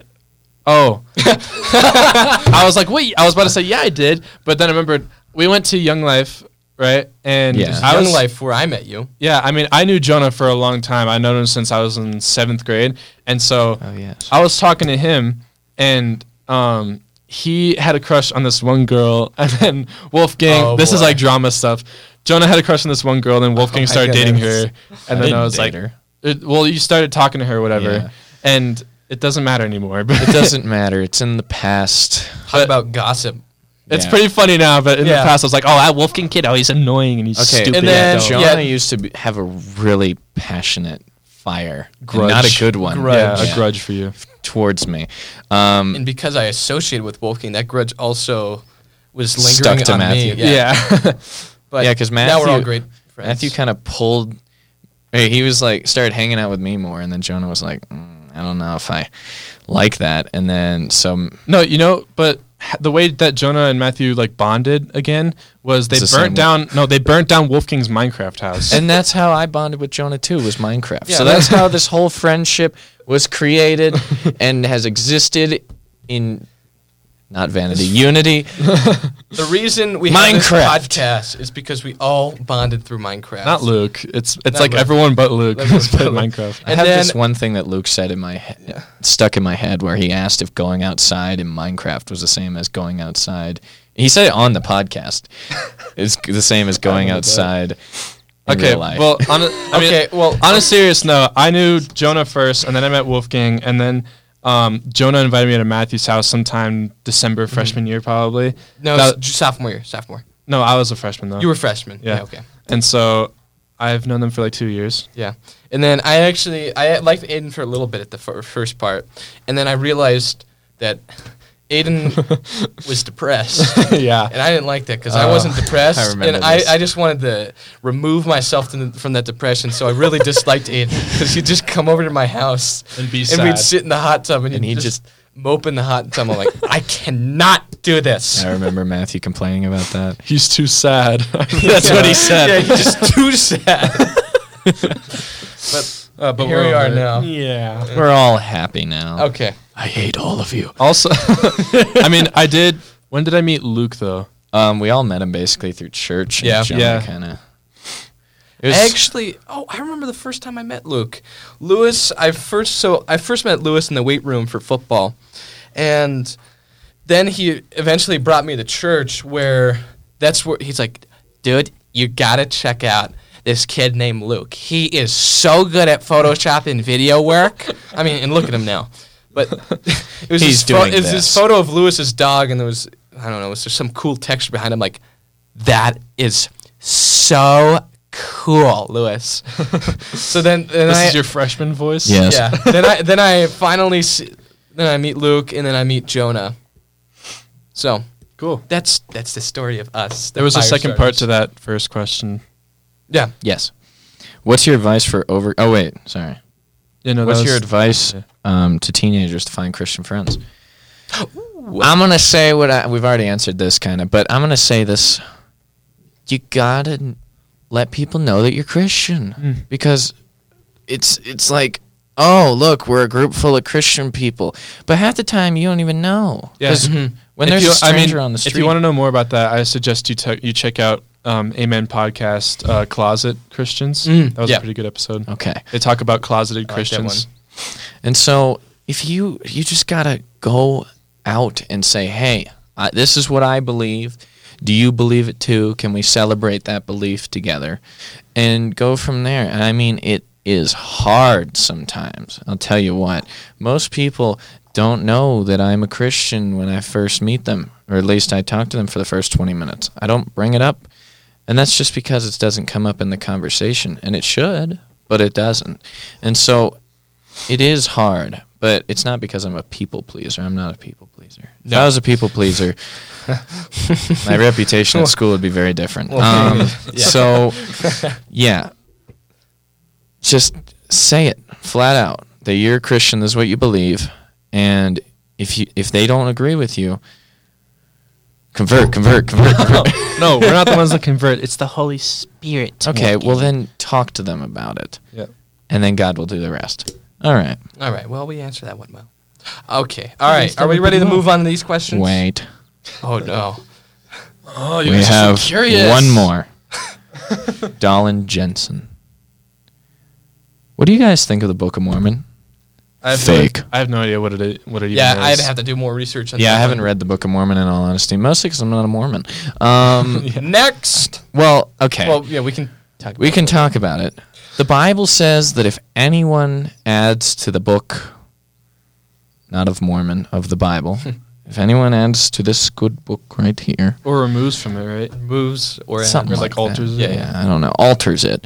Oh, I was like, wait. I was about to say, yeah, I did, but then I remembered we went to Young Life, right? And Yeah. I Young was Life, where I met you. Yeah, I mean, I knew Jonah for a long time. I known him since I was in seventh grade, and so Oh yes. I was talking to him, and um, he had a crush on this one girl, and then Wolfgang. Oh, this is boy. like drama stuff. Jonah had a crush on this one girl, and then Wolfgang my started dating goodness. her, and then I didn't was date like, her. it- "Well, you started talking to her, whatever," Yeah. and it doesn't matter anymore. But It doesn't matter. It's in the past. Talk But- about gossip. It's Yeah. pretty funny now, but in Yeah. the past, I was like, "Oh, that Wolfgang kid, oh, he's annoying and he's Okay, stupid." and then- Yeah, Jonah Yeah. used to be, have a really passionate fire, and Grudge. not a good one, Grudge. yeah, Yeah. a grudge for you. towards me. Um, And because I associated with Wolfgang, that grudge also was Stuck lingering to on Matthew. me. Yeah, But Yeah, 'cause now we're all Matthew- great friends. Matthew kind of pulled. hey, He was like started hanging out with me more, and then Jonah was like, mm, "I don't know if I like that." And then some No, you know, but h- the way that Jonah and Matthew like bonded again was they the burnt down. No, they burnt down Wolfgang's Minecraft house. and that's how I bonded with Jonah too was Minecraft. Yeah. So that's how this whole friendship was created and has existed in not vanity, unity. the reason we have this Minecraft. podcast is because we all bonded through Minecraft. Not Luke. It's it's Not like Luke. everyone but Luke has played Luke. Minecraft. I And have this one thing that Luke said in my head, stuck in my head, where he asked if going outside in Minecraft was the same as going outside. He said it on the podcast. It's the same as going outside. In Okay, real life. well, on a, I mean, Okay, well- on a serious note, I knew Jonah first, and then I met Wolfgang, and then um, Jonah invited me to Matthew's house sometime December Mm-hmm. freshman year, probably. no, That- sophomore year. Sophomore. no, I was a freshman though. You were freshman. Yeah. yeah. Okay. and so I've known them for like two years. Yeah, and then I actually I liked Aiden for a little bit at the fir- first part, and then I realized that Aiden was depressed, yeah. and I didn't like that because I Oh, wasn't depressed, I remember and I, this. I just wanted to remove myself from, the, from that depression. So I really disliked Aiden because he'd just come over to my house And be sad. and we'd sit in the hot tub and, And he'd he'd just, mope in the hot tub. I'm like, I cannot do this. I remember Matthew complaining about that. He's too sad. That's what he said. Yeah, he's just too sad. but Uh, but here we're we are over it. now. Yeah. We're all happy now. Okay. I hate all of you. Also, I mean, I did. When did I meet Luke though? Um, we all met him basically through church. And Yeah. Jonah Yeah. Kind of. Actually, oh, I remember the first time I met Luke. Lewis, I first so I first met Lewis in the weight room for football, and then he eventually brought me to church where that's where he's like, dude, you gotta check out this kid named Luke. He is so good at Photoshop and video work. I mean, and look at him now. But it was He's this doing it was this. photo of Lewis's dog, and there was I don't know, was there some cool texture behind him? Like that is so cool, Lewis. so then, then This I, is your freshman voice. Yes. yeah. then I then I finally see, then I meet Luke, and then I meet Jonah. So Cool. that's that's the story of us. the There was a fire second part to that first question. Yeah. Yes. What's your advice for over? Oh wait, sorry. You know, What's your advice um, to teenagers to find Christian friends? I'm gonna say what I, we've already answered this kind of, but I'm gonna say this: you gotta n- let people know that you're Christian Mm. because it's it's like, oh look, we're a group full of Christian people, but half the time you don't even know. Yeah. Mhm. When If there's you- a stranger on the street, If you want to know more about that, I suggest you te- you check out um, Amen podcast uh, Closet Christians. Mm, that was yeah. a pretty good episode. okay. They talk about closeted I like Christians. And so if you you just gotta go out and say, hey, I, this is what I believe. Do you believe it too? Can we celebrate that belief together, and go from there? I mean, it is hard sometimes. I'll tell you what. Most people don't know that I'm a Christian when I first meet them, or at least I talk to them for the first 20 minutes. I don't bring it up, and that's just because it doesn't come up in the conversation, and it should, but it doesn't. And so it is hard, but it's not because I'm a people pleaser. I'm not a people pleaser. If No. I was a people pleaser, my reputation at school would be very different. Um, Yeah. So, yeah, just say it flat out that you're a Christian. This is what you believe, and if you if they don't agree with you, convert, convert, convert. convert. no, we're not the ones that convert. It's the Holy Spirit. okay, well then talk to them about it, Yeah. and then God will do the rest. All right. All right. Well, we answer that one well. Okay. All right. Are we ready to move on to these questions? Wait, Oh no. Oh, you we have one more. Dolan Jensen. What do you guys think of the Book of Mormon? I have Fake. No, I have no idea what it i- what it even Yeah. I'd have to do more research on Yeah, that. I haven't one. read the Book of Mormon in all honesty, mostly because I'm not a Mormon. Um, Next. well, okay. Well, yeah, we can talk. We can it. talk about it. The Bible says that if anyone adds to the book, not of Mormon, of the Bible, if anyone adds to this good book right here, or removes from it, right? moves or something or, like, like, that. alters it. Yeah, yeah, I don't know, alters it,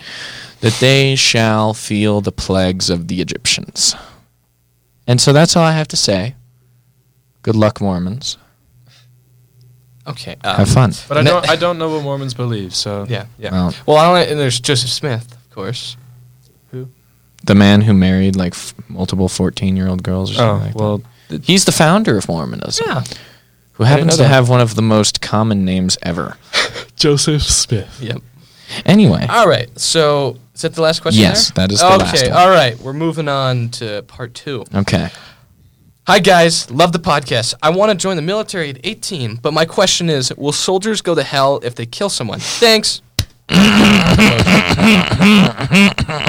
that they shall feel the plagues of the Egyptians. And so that's all I have to say. Good luck, Mormons. Okay. Um, Have fun. But I don't I don't know what Mormons believe, so Yeah. Yeah. Well, Well, I only, and there's Joseph Smith, of course. The man who married like f- multiple 14 year old girls or oh, something Oh like well, that. He's the founder of Mormonism. Yeah. who happens to have one of the most common names ever. Joseph Smith. Yep. Anyway, All right. So is that the last question? Yes, there? that is the okay, last. Okay. All right. We're moving on to part two. okay. Hi guys, love the podcast. I want to join the military at 18, but my question is, will soldiers go to hell if they kill someone? Thanks.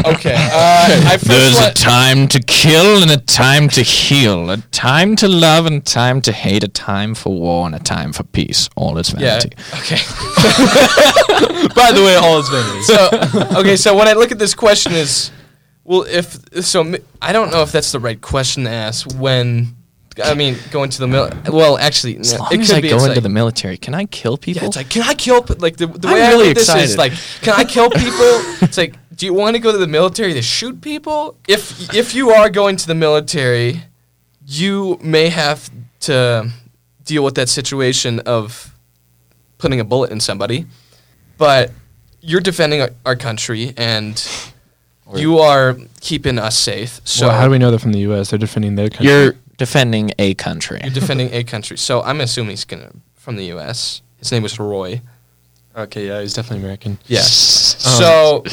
Okay. Uh, I first There's a time to kill and a time to heal, a time to love and a time to hate, a time for war and a time for peace. All is vanity. yeah. Okay. By the way, all is vanity. so okay, so when I look at this question is, well, if so, I don't know if that's the right question to ask. When, I mean, going to the mil. Well, actually, As no, long it as could I be. go into like- the military, can I kill people? Yeah, it's like, can I kill? p- Like the, the I'm way I really read this excited. is like, can I kill people? it's like, do you want to go to the military to shoot people? If if you are going to the military, you may have to deal with that situation of putting a bullet in somebody, but you're defending our, our country and you are keeping us safe. So well, how do we know that from the U.S.? They're defending their country. You're defending a country. you're defending a country. So I'm assuming he's gonna from the U.S. His name was Roy. okay, yeah, he's definitely American. Yes. Um, so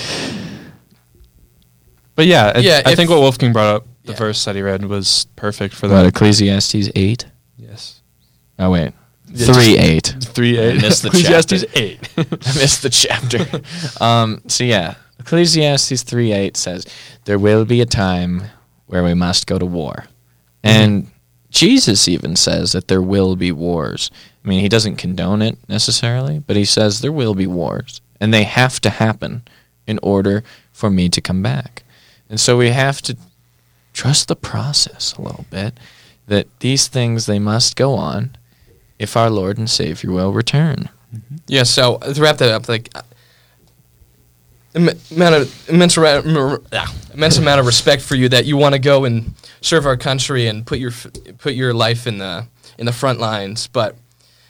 But yeah, I, Yeah, I if- think what Wolfgang brought up, the Yeah. verse that he read, was perfect for What, that. Ecclesiastes 8? yes. Oh, wait. Yeah, 3 just- 8. Three eight. missed the Ecclesiastes chapter. eight. I missed the chapter. um, so yeah, Ecclesiastes three eight says there will be a time where we must go to war, Mm-hmm. and Jesus even says that there will be wars. I mean, he doesn't condone it necessarily, but he says there will be wars, and they have to happen in order for me to come back. And so we have to trust the process a little bit that these things they must go on if our Lord and Savior will return. Mm-hmm. Yeah, so to wrap that up, like im- amount of immense, ra- ah, immense amount of respect for you that you want to go and serve our country and put your f- put your life in the in the front lines. But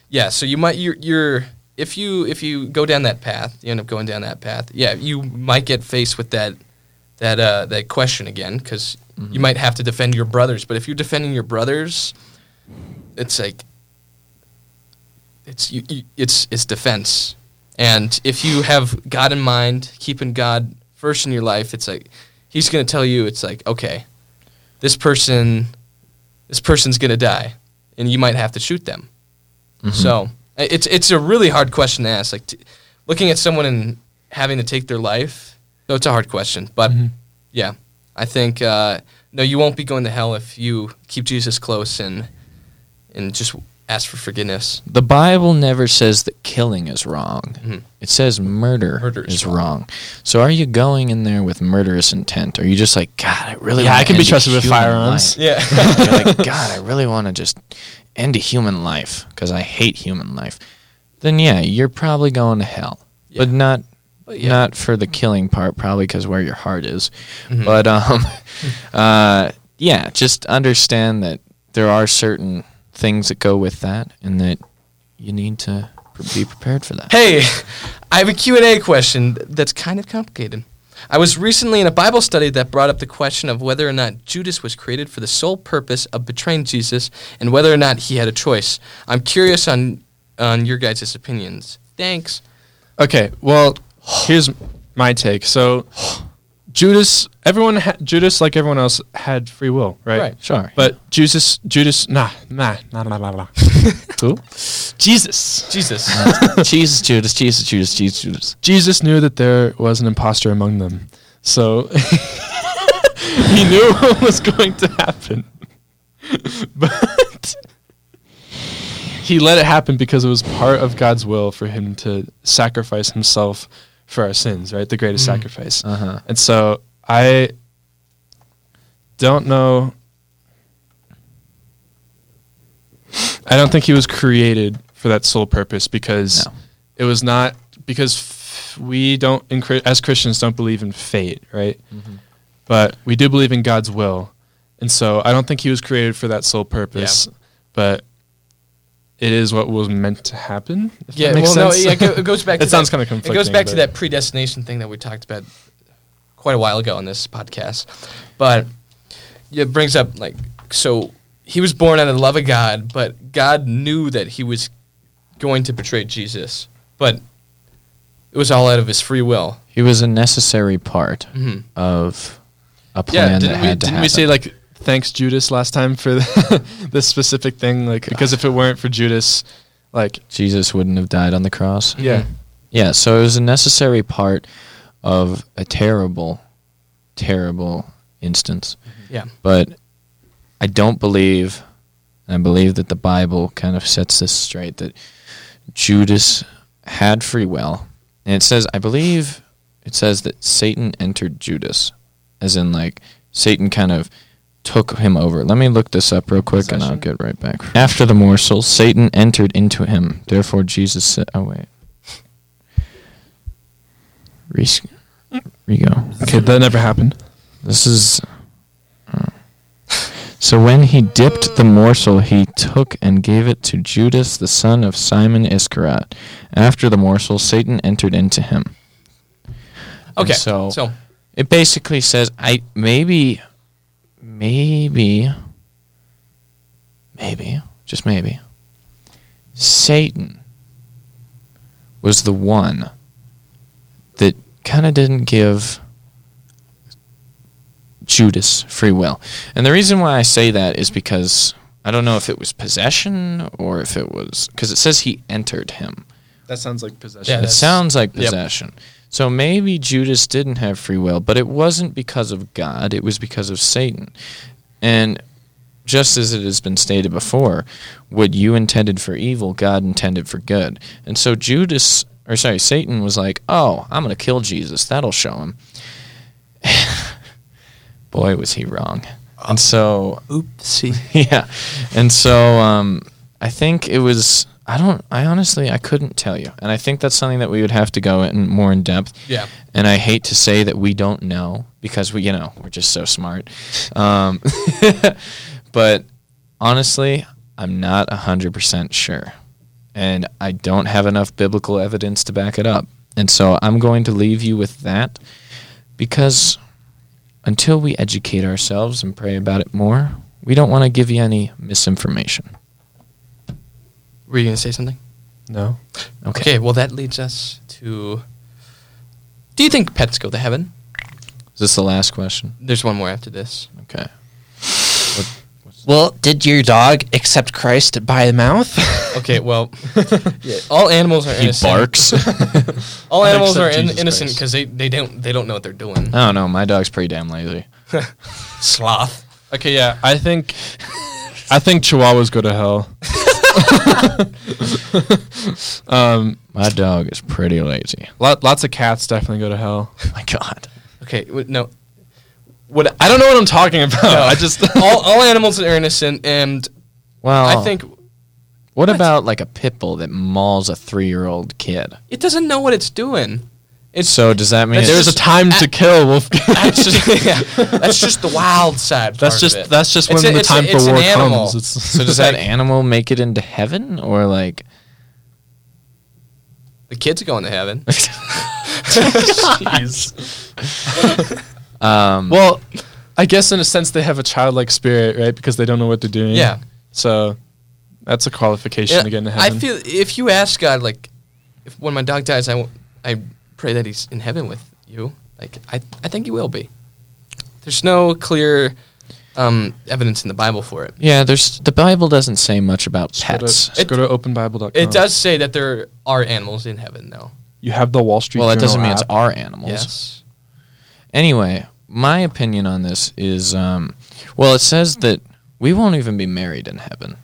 yeah, so you might you're, you're if you if you go down that path, you end up going down that path. Yeah, you might get faced with that that uh, that question again because you might have to defend your brothers. But if you're defending your brothers, it's like it's you, you, it's it's defense. And if you have God in mind, keeping God first in your life, it's like He's going to tell you. It's like okay, this person, this person's going to die, and you might have to shoot them. So it's it's a really hard question to ask. Like t- looking at someone and having to take their life. No, it's a hard question, but yeah, I think uh, no, you won't be going to hell if you keep Jesus close and and just ask for forgiveness. The Bible never says that killing is wrong. Mhm. It says murder, Murder is is wrong. wrong. So are you going in there with murderous intent? Are you just like, God, I really Yeah, wanna I can be trusted with firearms. life." Yeah. You're like, God, I really want to just end a human life because I hate human life. Then yeah, you're probably going to hell, but not But yeah. not for the killing part, probably because where your heart is. Mhm. But um, uh, yeah, just understand that there are certain things that go with that, and that you need to be prepared for that. Hey, I have a Q&A question that's kind of complicated. I was recently in a Bible study that brought up the question of whether or not Judas was created for the sole purpose of betraying Jesus and whether or not he had a choice. I'm curious on on your guys' opinions. Thanks. Okay, well, here's my take. So, Judas, everyone, ha- Judas, like everyone else, had free will, right? Right. Sure. But Judas, Judas, nah, nah, nah, nah, nah, nah. who? Jesus. Jesus. Jesus, Judas, Jesus, Judas, Jesus, Judas. Jesus knew that there was an imposter among them, so he knew what was going to happen. but he let it happen because it was part of God's will for him to sacrifice himself for our sins, right? The greatest Mm. sacrifice. Uh huh. And so I don't know. I don't think he was created for that sole purpose because No. it was not because f- we don't as Christians don't believe in fate, right? But we do believe in God's will, and so I don't think he was created for that sole purpose. But it is what was meant to happen. If yeah, that makes well, sense. no, yeah, it goes back. It to sounds that- kinda It goes conflicting, back to that predestination thing that we talked about quite a while ago on this podcast, but it brings up like so he was born out of the love of God, but God knew that he was going to betray Jesus, but it was all out of his free will. He was a necessary part Mhm. of a yeah, plan that didn't we, had to didn't happen. we say like thanks Judas last time for this specific thing? Like because if it weren't for Judas, like Jesus wouldn't have died on the cross? yeah, Yeah, so it was a necessary part of a terrible, terrible instance. Mm-hmm. Yeah. But I don't believe, and I believe that the Bible kind of sets this straight, that Judas had free will. And it says, I believe it says that Satan entered Judas, as in, like, Satan kind of took him over. Let me look this up real quick and I'll get right back. After the morsel, Satan entered into him. Therefore, Jesus said, Oh, wait. Res- Rego. okay, that never happened. This is. oh. So when he dipped the morsel, he took and gave it to Judas, the son of Simon Iscariot. After the morsel, Satan entered into him. And Okay, so, so it basically says, I maybe, maybe, maybe, just maybe, Satan was the one that kind of didn't give Judas free will. And the reason why I say that is because I don't know if it was possession or if it was because it says he entered him. That sounds like possession. Yeah, It sounds like yep. So maybe Judas didn't have free will, but it wasn't because of God, it was because of Satan. And just as it has been stated before, what you intended for evil, God intended for good. And so Judas, or sorry, Satan was like, oh, I'm going to kill Jesus. That'll show him. Boy, was he wrong. And so oopsie. yeah and so um, i think it was i don't i honestly i couldn't tell you. And i think that's something that we would have to go in more in depth. Yeah. and i hate to say that we don't know because we you know we're just so smart. Um, but honestly i'm not 100% sure. And i don't have enough biblical evidence to back it up. And so i'm going to leave you with that because until we educate ourselves and pray about it more, we don't want to give you any misinformation. Were you gonna say something? No. Okay. Okay, well that leads us to. Do you think pets go to heaven? Is this the last question? There's one more after this. Okay. Well, did your dog accept Christ by the mouth? Okay, well, yeah, all animals are He innocent. barks. All animals are in, innocent because they, they don't they don't know what they're doing. I don't know. My dog's pretty damn lazy. Sloth. Okay, yeah, I think I think Chihuahuas go to hell. um, My dog is pretty lazy. lot, lots of cats definitely go to hell. Oh my God. Okay, w- no. What I don't know what I'm talking about. no, I just all all animals are innocent, and Well, I think What, What? about like a pit bull that mauls a three-year-old kid? it doesn't know what it's doing. It's So does that mean That's it's there's a time to kill Wolfgang. that's just, yeah, that's just the wild side. That's part just of it. that's just It's when a- the it's a- time it's for an war animal. comes. It's, so does that animal make it into heaven or like? the kids going to heaven. Um, well, I guess in a sense they have a childlike spirit, right? Because they don't know what they're doing. Yeah. So that's a qualification Yeah, to get into I feel if you ask God, like, if when my dog dies, I, w- I pray that he's in heaven with you. Like I, I think he will be. There's no clear um, evidence in the Bible for it. Yeah, there's the Bible doesn't say much about Just go to- pets. Just go to openbible.com. It does say that there are animals in heaven, though. You have the Wall Street well, that doesn't mean it's our animals. Yes. Anyway, my opinion on this is, um, well, it says that we won't even be married in heaven.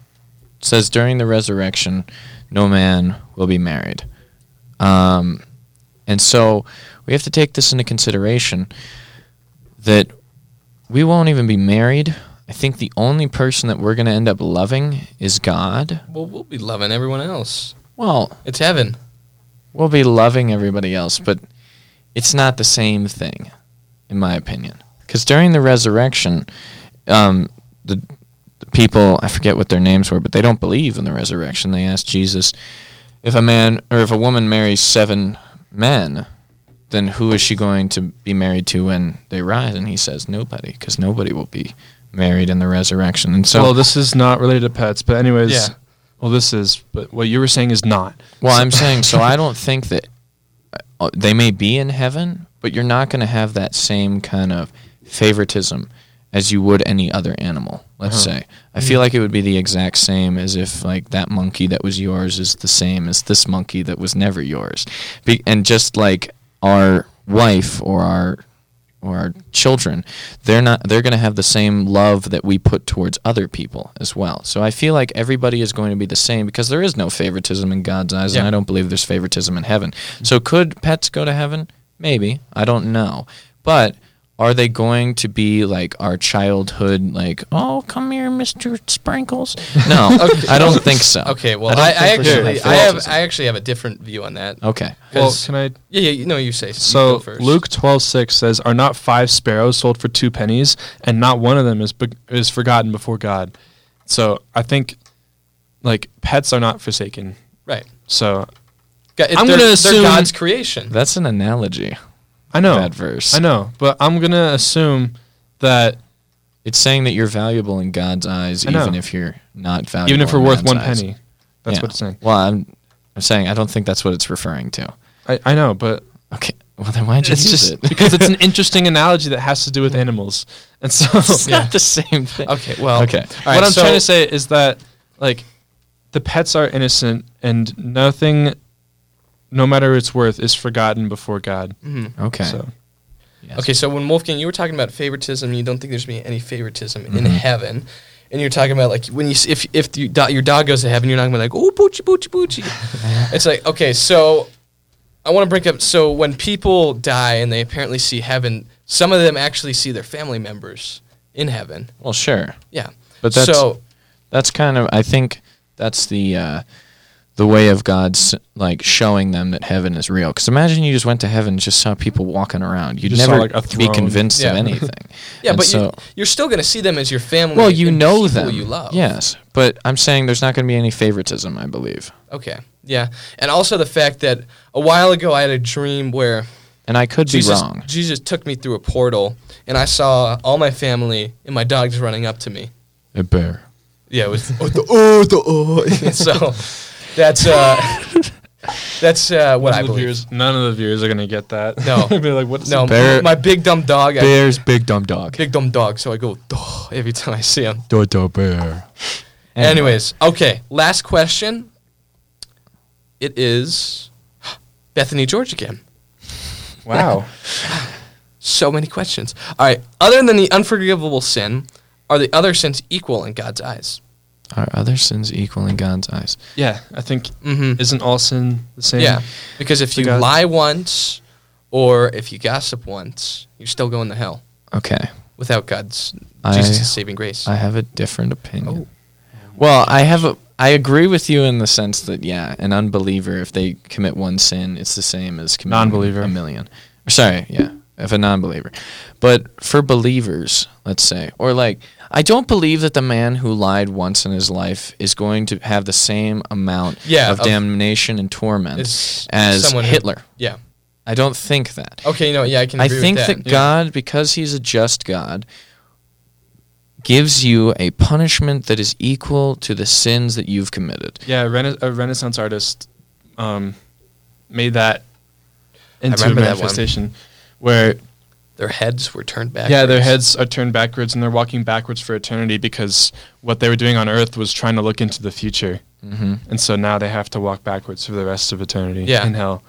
It says during the resurrection, no man will be married. Um, and so we have to take this into consideration that we won't even be married. I think the only person that we're going to end up loving is God. Well, we'll be loving everyone else. Well, It's heaven. we'll be loving everybody else, but it's not the same thing, in my opinion. Because during the resurrection, um, the, the people I forget what their names were, but they don't believe in the resurrection. They asked Jesus, if a man or if a woman marries seven men, then who is she going to be married to when they rise? And he says nobody, because nobody will be married in the resurrection. And so, well, this is not related to pets, but anyways. Yeah. Well, this is, but what you were saying is not. Well, I'm saying so. I don't think that uh, they may be in heaven, but you're not going to have that same kind of favoritism as you would any other animal. Let's Uh-huh. say. I feel like it would be the exact same as if like that monkey that was yours is the same as this monkey that was never yours, be- and just like our wife or our or our children, they're not they're going to have the same love that we put towards other people as well. So I feel like everybody is going to be the same because there is no favoritism in God's eyes and I don't believe there's favoritism in heaven. So could pets go to heaven? Maybe. I don't know. But are they going to be like our childhood like, "Oh, come here, Mr. Sprinkles?" No. I don't think so. Okay. Well, don't I, I think we're gonna actually, have I have. I actually have a different view on that. Okay. Well, 'Cause- can I? yeah, yeah. You know, you say. So go first. Luke twelve six says, "Are not five sparrows sold for two pennies, and not one of them is be- is forgotten before God?" So I think, like pets are not forsaken. right? So Ga- it- I'm gonna they're assume- God's creation. That's an analogy. I know That verse. I know, but I'm gonna assume that It's saying that you're valuable in God's eyes, I know. even if you're not valuable. even if we're in worth one eyes. penny, that's Yeah. what it's saying. Well, I'm, I'm saying I don't think that's what it's referring to. I, I know, but Okay. Well, then why'd you it's use just it? because it's an interesting analogy that has to do with animals, and so it's not the same thing. Okay. Well. Okay. all what I'm so- trying to say is that like the pets are innocent and nothing no matter its worth is forgotten before God. Mhm. Okay. So Yes. Okay, so when Wolfgang, you were talking about favoritism, you don't think there's gonna be any favoritism in Mhm. heaven, and you're talking about like when you if if you, do- your dog goes to heaven, you're not gonna be like oh poochie poochie poochie. it's like okay, so I want to bring up so when people die and they apparently see heaven, some of them actually see their family members in heaven. Well, sure. Yeah, But that's so that's kind of I think that's the uh, the way of God's like showing them that heaven is real. Because imagine you just went to heaven and just saw people walking around. You'd just saw, never like, be throne. convinced of anything. yeah, And but so, you, you're still gonna see them as your family. well, you and know people them. you love. Yes, but I'm saying there's not going to be any favoritism. I believe, Okay. Yeah, and also the fact that a while ago I had a dream where and I could Jesus, be wrong. Jesus took me through a portal, and I saw all my family and my dogs running up to me. A bear. Yeah, it was oh, the, oh, the, oh. so that's uh, that's uh, what none I of the believe. viewers, none of the viewers are gonna get that. No. They'll be like, "What's No, no?" Bear- my big dumb dog. I, Bear's big dumb dog. big dumb dog. So I go "Duh," every time I see him. Dodo bear. Anyways, okay. Last question. It is Bethany George again. Wow. So many questions. All right. Other than the unforgivable sin, are the other sins equal in God's eyes? Are other sins equal in God's eyes? yeah, I think Mm-hmm. isn't all sin the same? Yeah, because if you God- lie once or if you gossip once, you're still going to hell Okay. without God's I- Jesus' saving grace. I have a different opinion. Oh. Well, I have a. I agree with you in the sense that yeah, an unbeliever if they commit one sin, it's the same as committing Non-believer. a million. Sorry, yeah, if a non-believer. But for believers, let's say, or like, I don't believe that the man who lied once in his life is going to have the same amount Yeah, of of- damnation and torment as someone who- Hitler. yeah. I don't think that. Okay, know, yeah, I can. I think with that, that. God, because He's a just God, gives you a punishment that is equal to the sins that you've committed. Yeah, rena- a Renaissance artist um, made that into a manifestation where Their heads were turned back. yeah, their heads are turned backwards and they're walking backwards for eternity because what they were doing on earth was trying to look into the future. hmm And so now they have to walk backwards for the rest of eternity Yeah. in hell.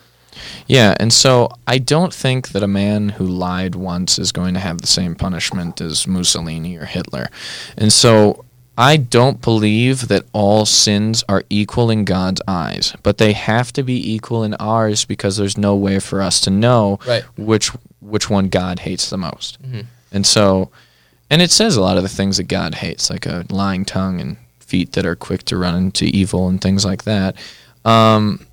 Yeah, and so I don't think that a man who lied once is going to have the same punishment as Mussolini or Hitler. And so I don't believe that all sins are equal in God's eyes, but they have to be equal in ours because there's no way for us to know Right. which which one God hates the most. Mhm. And so and it says a lot of the things that God hates, like a lying tongue and feet that are quick to run into evil and things like that. Um,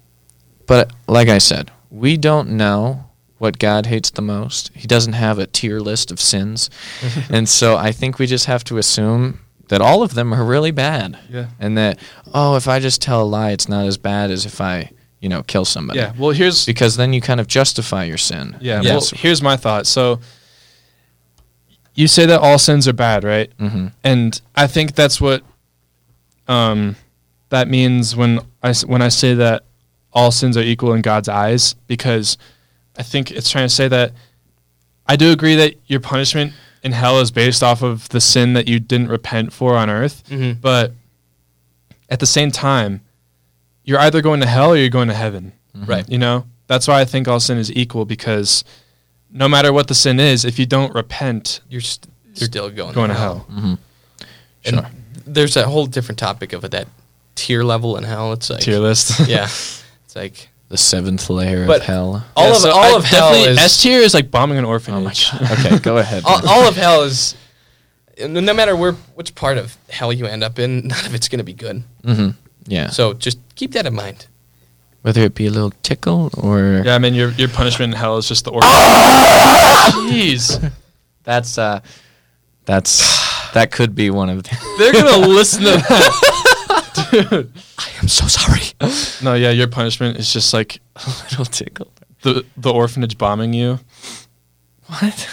but like I said, we don't know what God hates the most. He doesn't have a tier list of sins. and so I think we just have to assume that all of them are really bad. Yeah. And that, oh, if I just tell a lie, it's not as bad as if I, you know, kill somebody. Yeah. Well, here's Because then you kind of justify your sin. yeah. Well, here's my thought. So you say that all sins are bad, right? hmm and I think that's what um, that means when I when I say that all sins are equal in God's eyes, because I think it's trying to say that I do agree that your punishment in hell is based off of the sin that you didn't repent for on earth, Mhm. but at the same time, you're either going to hell or you're going to heaven. Right. You know, that's why I think all sin is equal because no matter what the sin is, if you don't repent, You're st- still going, going to hell. hmm And Sure. there's a whole different topic of that tier level in hell. It's like Tier list. yeah, it's like The seventh layer But- of hell. all Yeah, of so all I of hell definitely- is S tier is like bombing an Oh my orphanage. god. Okay, go ahead. all, all of hell is no no matter where which part of hell you end up in, none of it's going to be good. hmm Yeah. So just keep that in mind. Whether it be a little tickle or yeah, I mean your your punishment in hell is just the Ah! orphanage. Jeez, that's uh that's that could be one of the they're gonna listen to that. Dude. I'm so sorry. No, yeah, your punishment is just like a little tickle. the the orphanage bombing you. What?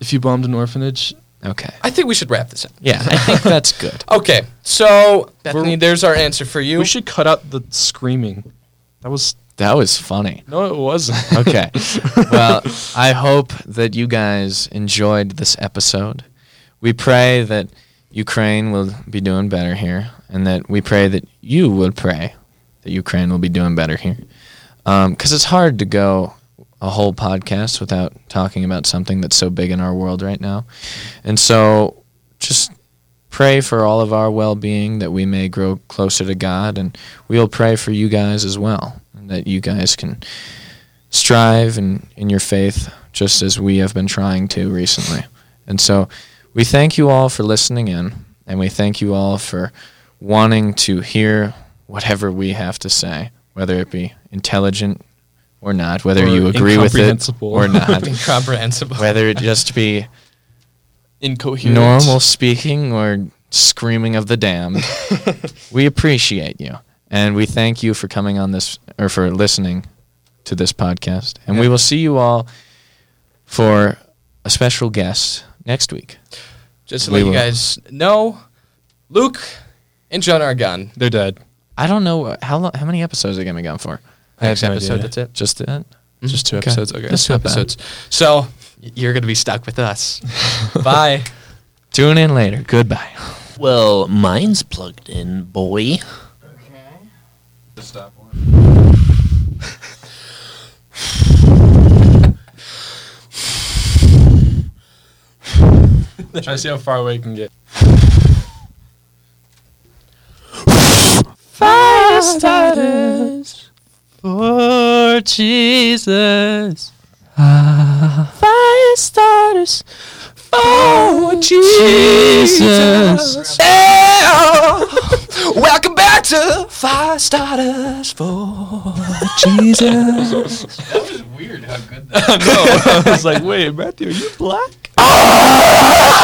If you bombed an orphanage, Okay. I think we should wrap this up. Yeah, I think that's good. Okay, so Bethany, there's our answer for you. we should cut out the screaming. That was That was funny. no, it wasn't. Okay. well, I hope that you guys enjoyed this episode. We pray that Ukraine will be doing better here, and that we pray that you would pray that Ukraine will be doing better here. Um, because it's hard to go a whole podcast without talking about something that's so big in our world right now. And so just pray for all of our well being that we may grow closer to God, and we'll pray for you guys as well, and that you guys can strive in, in your faith just as we have been trying to recently. And so we thank you all for listening in, and we thank you all for wanting to hear whatever we have to say, whether it be intelligent or not, whether Or you agree with it or not, incomprehensible. whether it just be Incoherent. normal speaking or screaming of the damned. we appreciate you. And we thank you for coming on this or for listening to this podcast. And we will see you all for a special guest next week. Just to We let you guys know, Luke and John are gone. They're dead. I don't know how long, how many episodes are going to be gone for. I have no episode, idea. that's it. Just it? Mm-hmm. Just two Okay. episodes. Okay. That's Two not bad. episodes. So y- you're going to be stuck with us. Bye. Tune in later. Goodbye. Well, mine's plugged in, boy. Try to see how far away you can get. Fire starters for Jesus. Fire starters for Jesus. Welcome back to Fire Starters for Jesus. That was weird how good that was. no, I was like, wait, Matthew, are you black? Ah!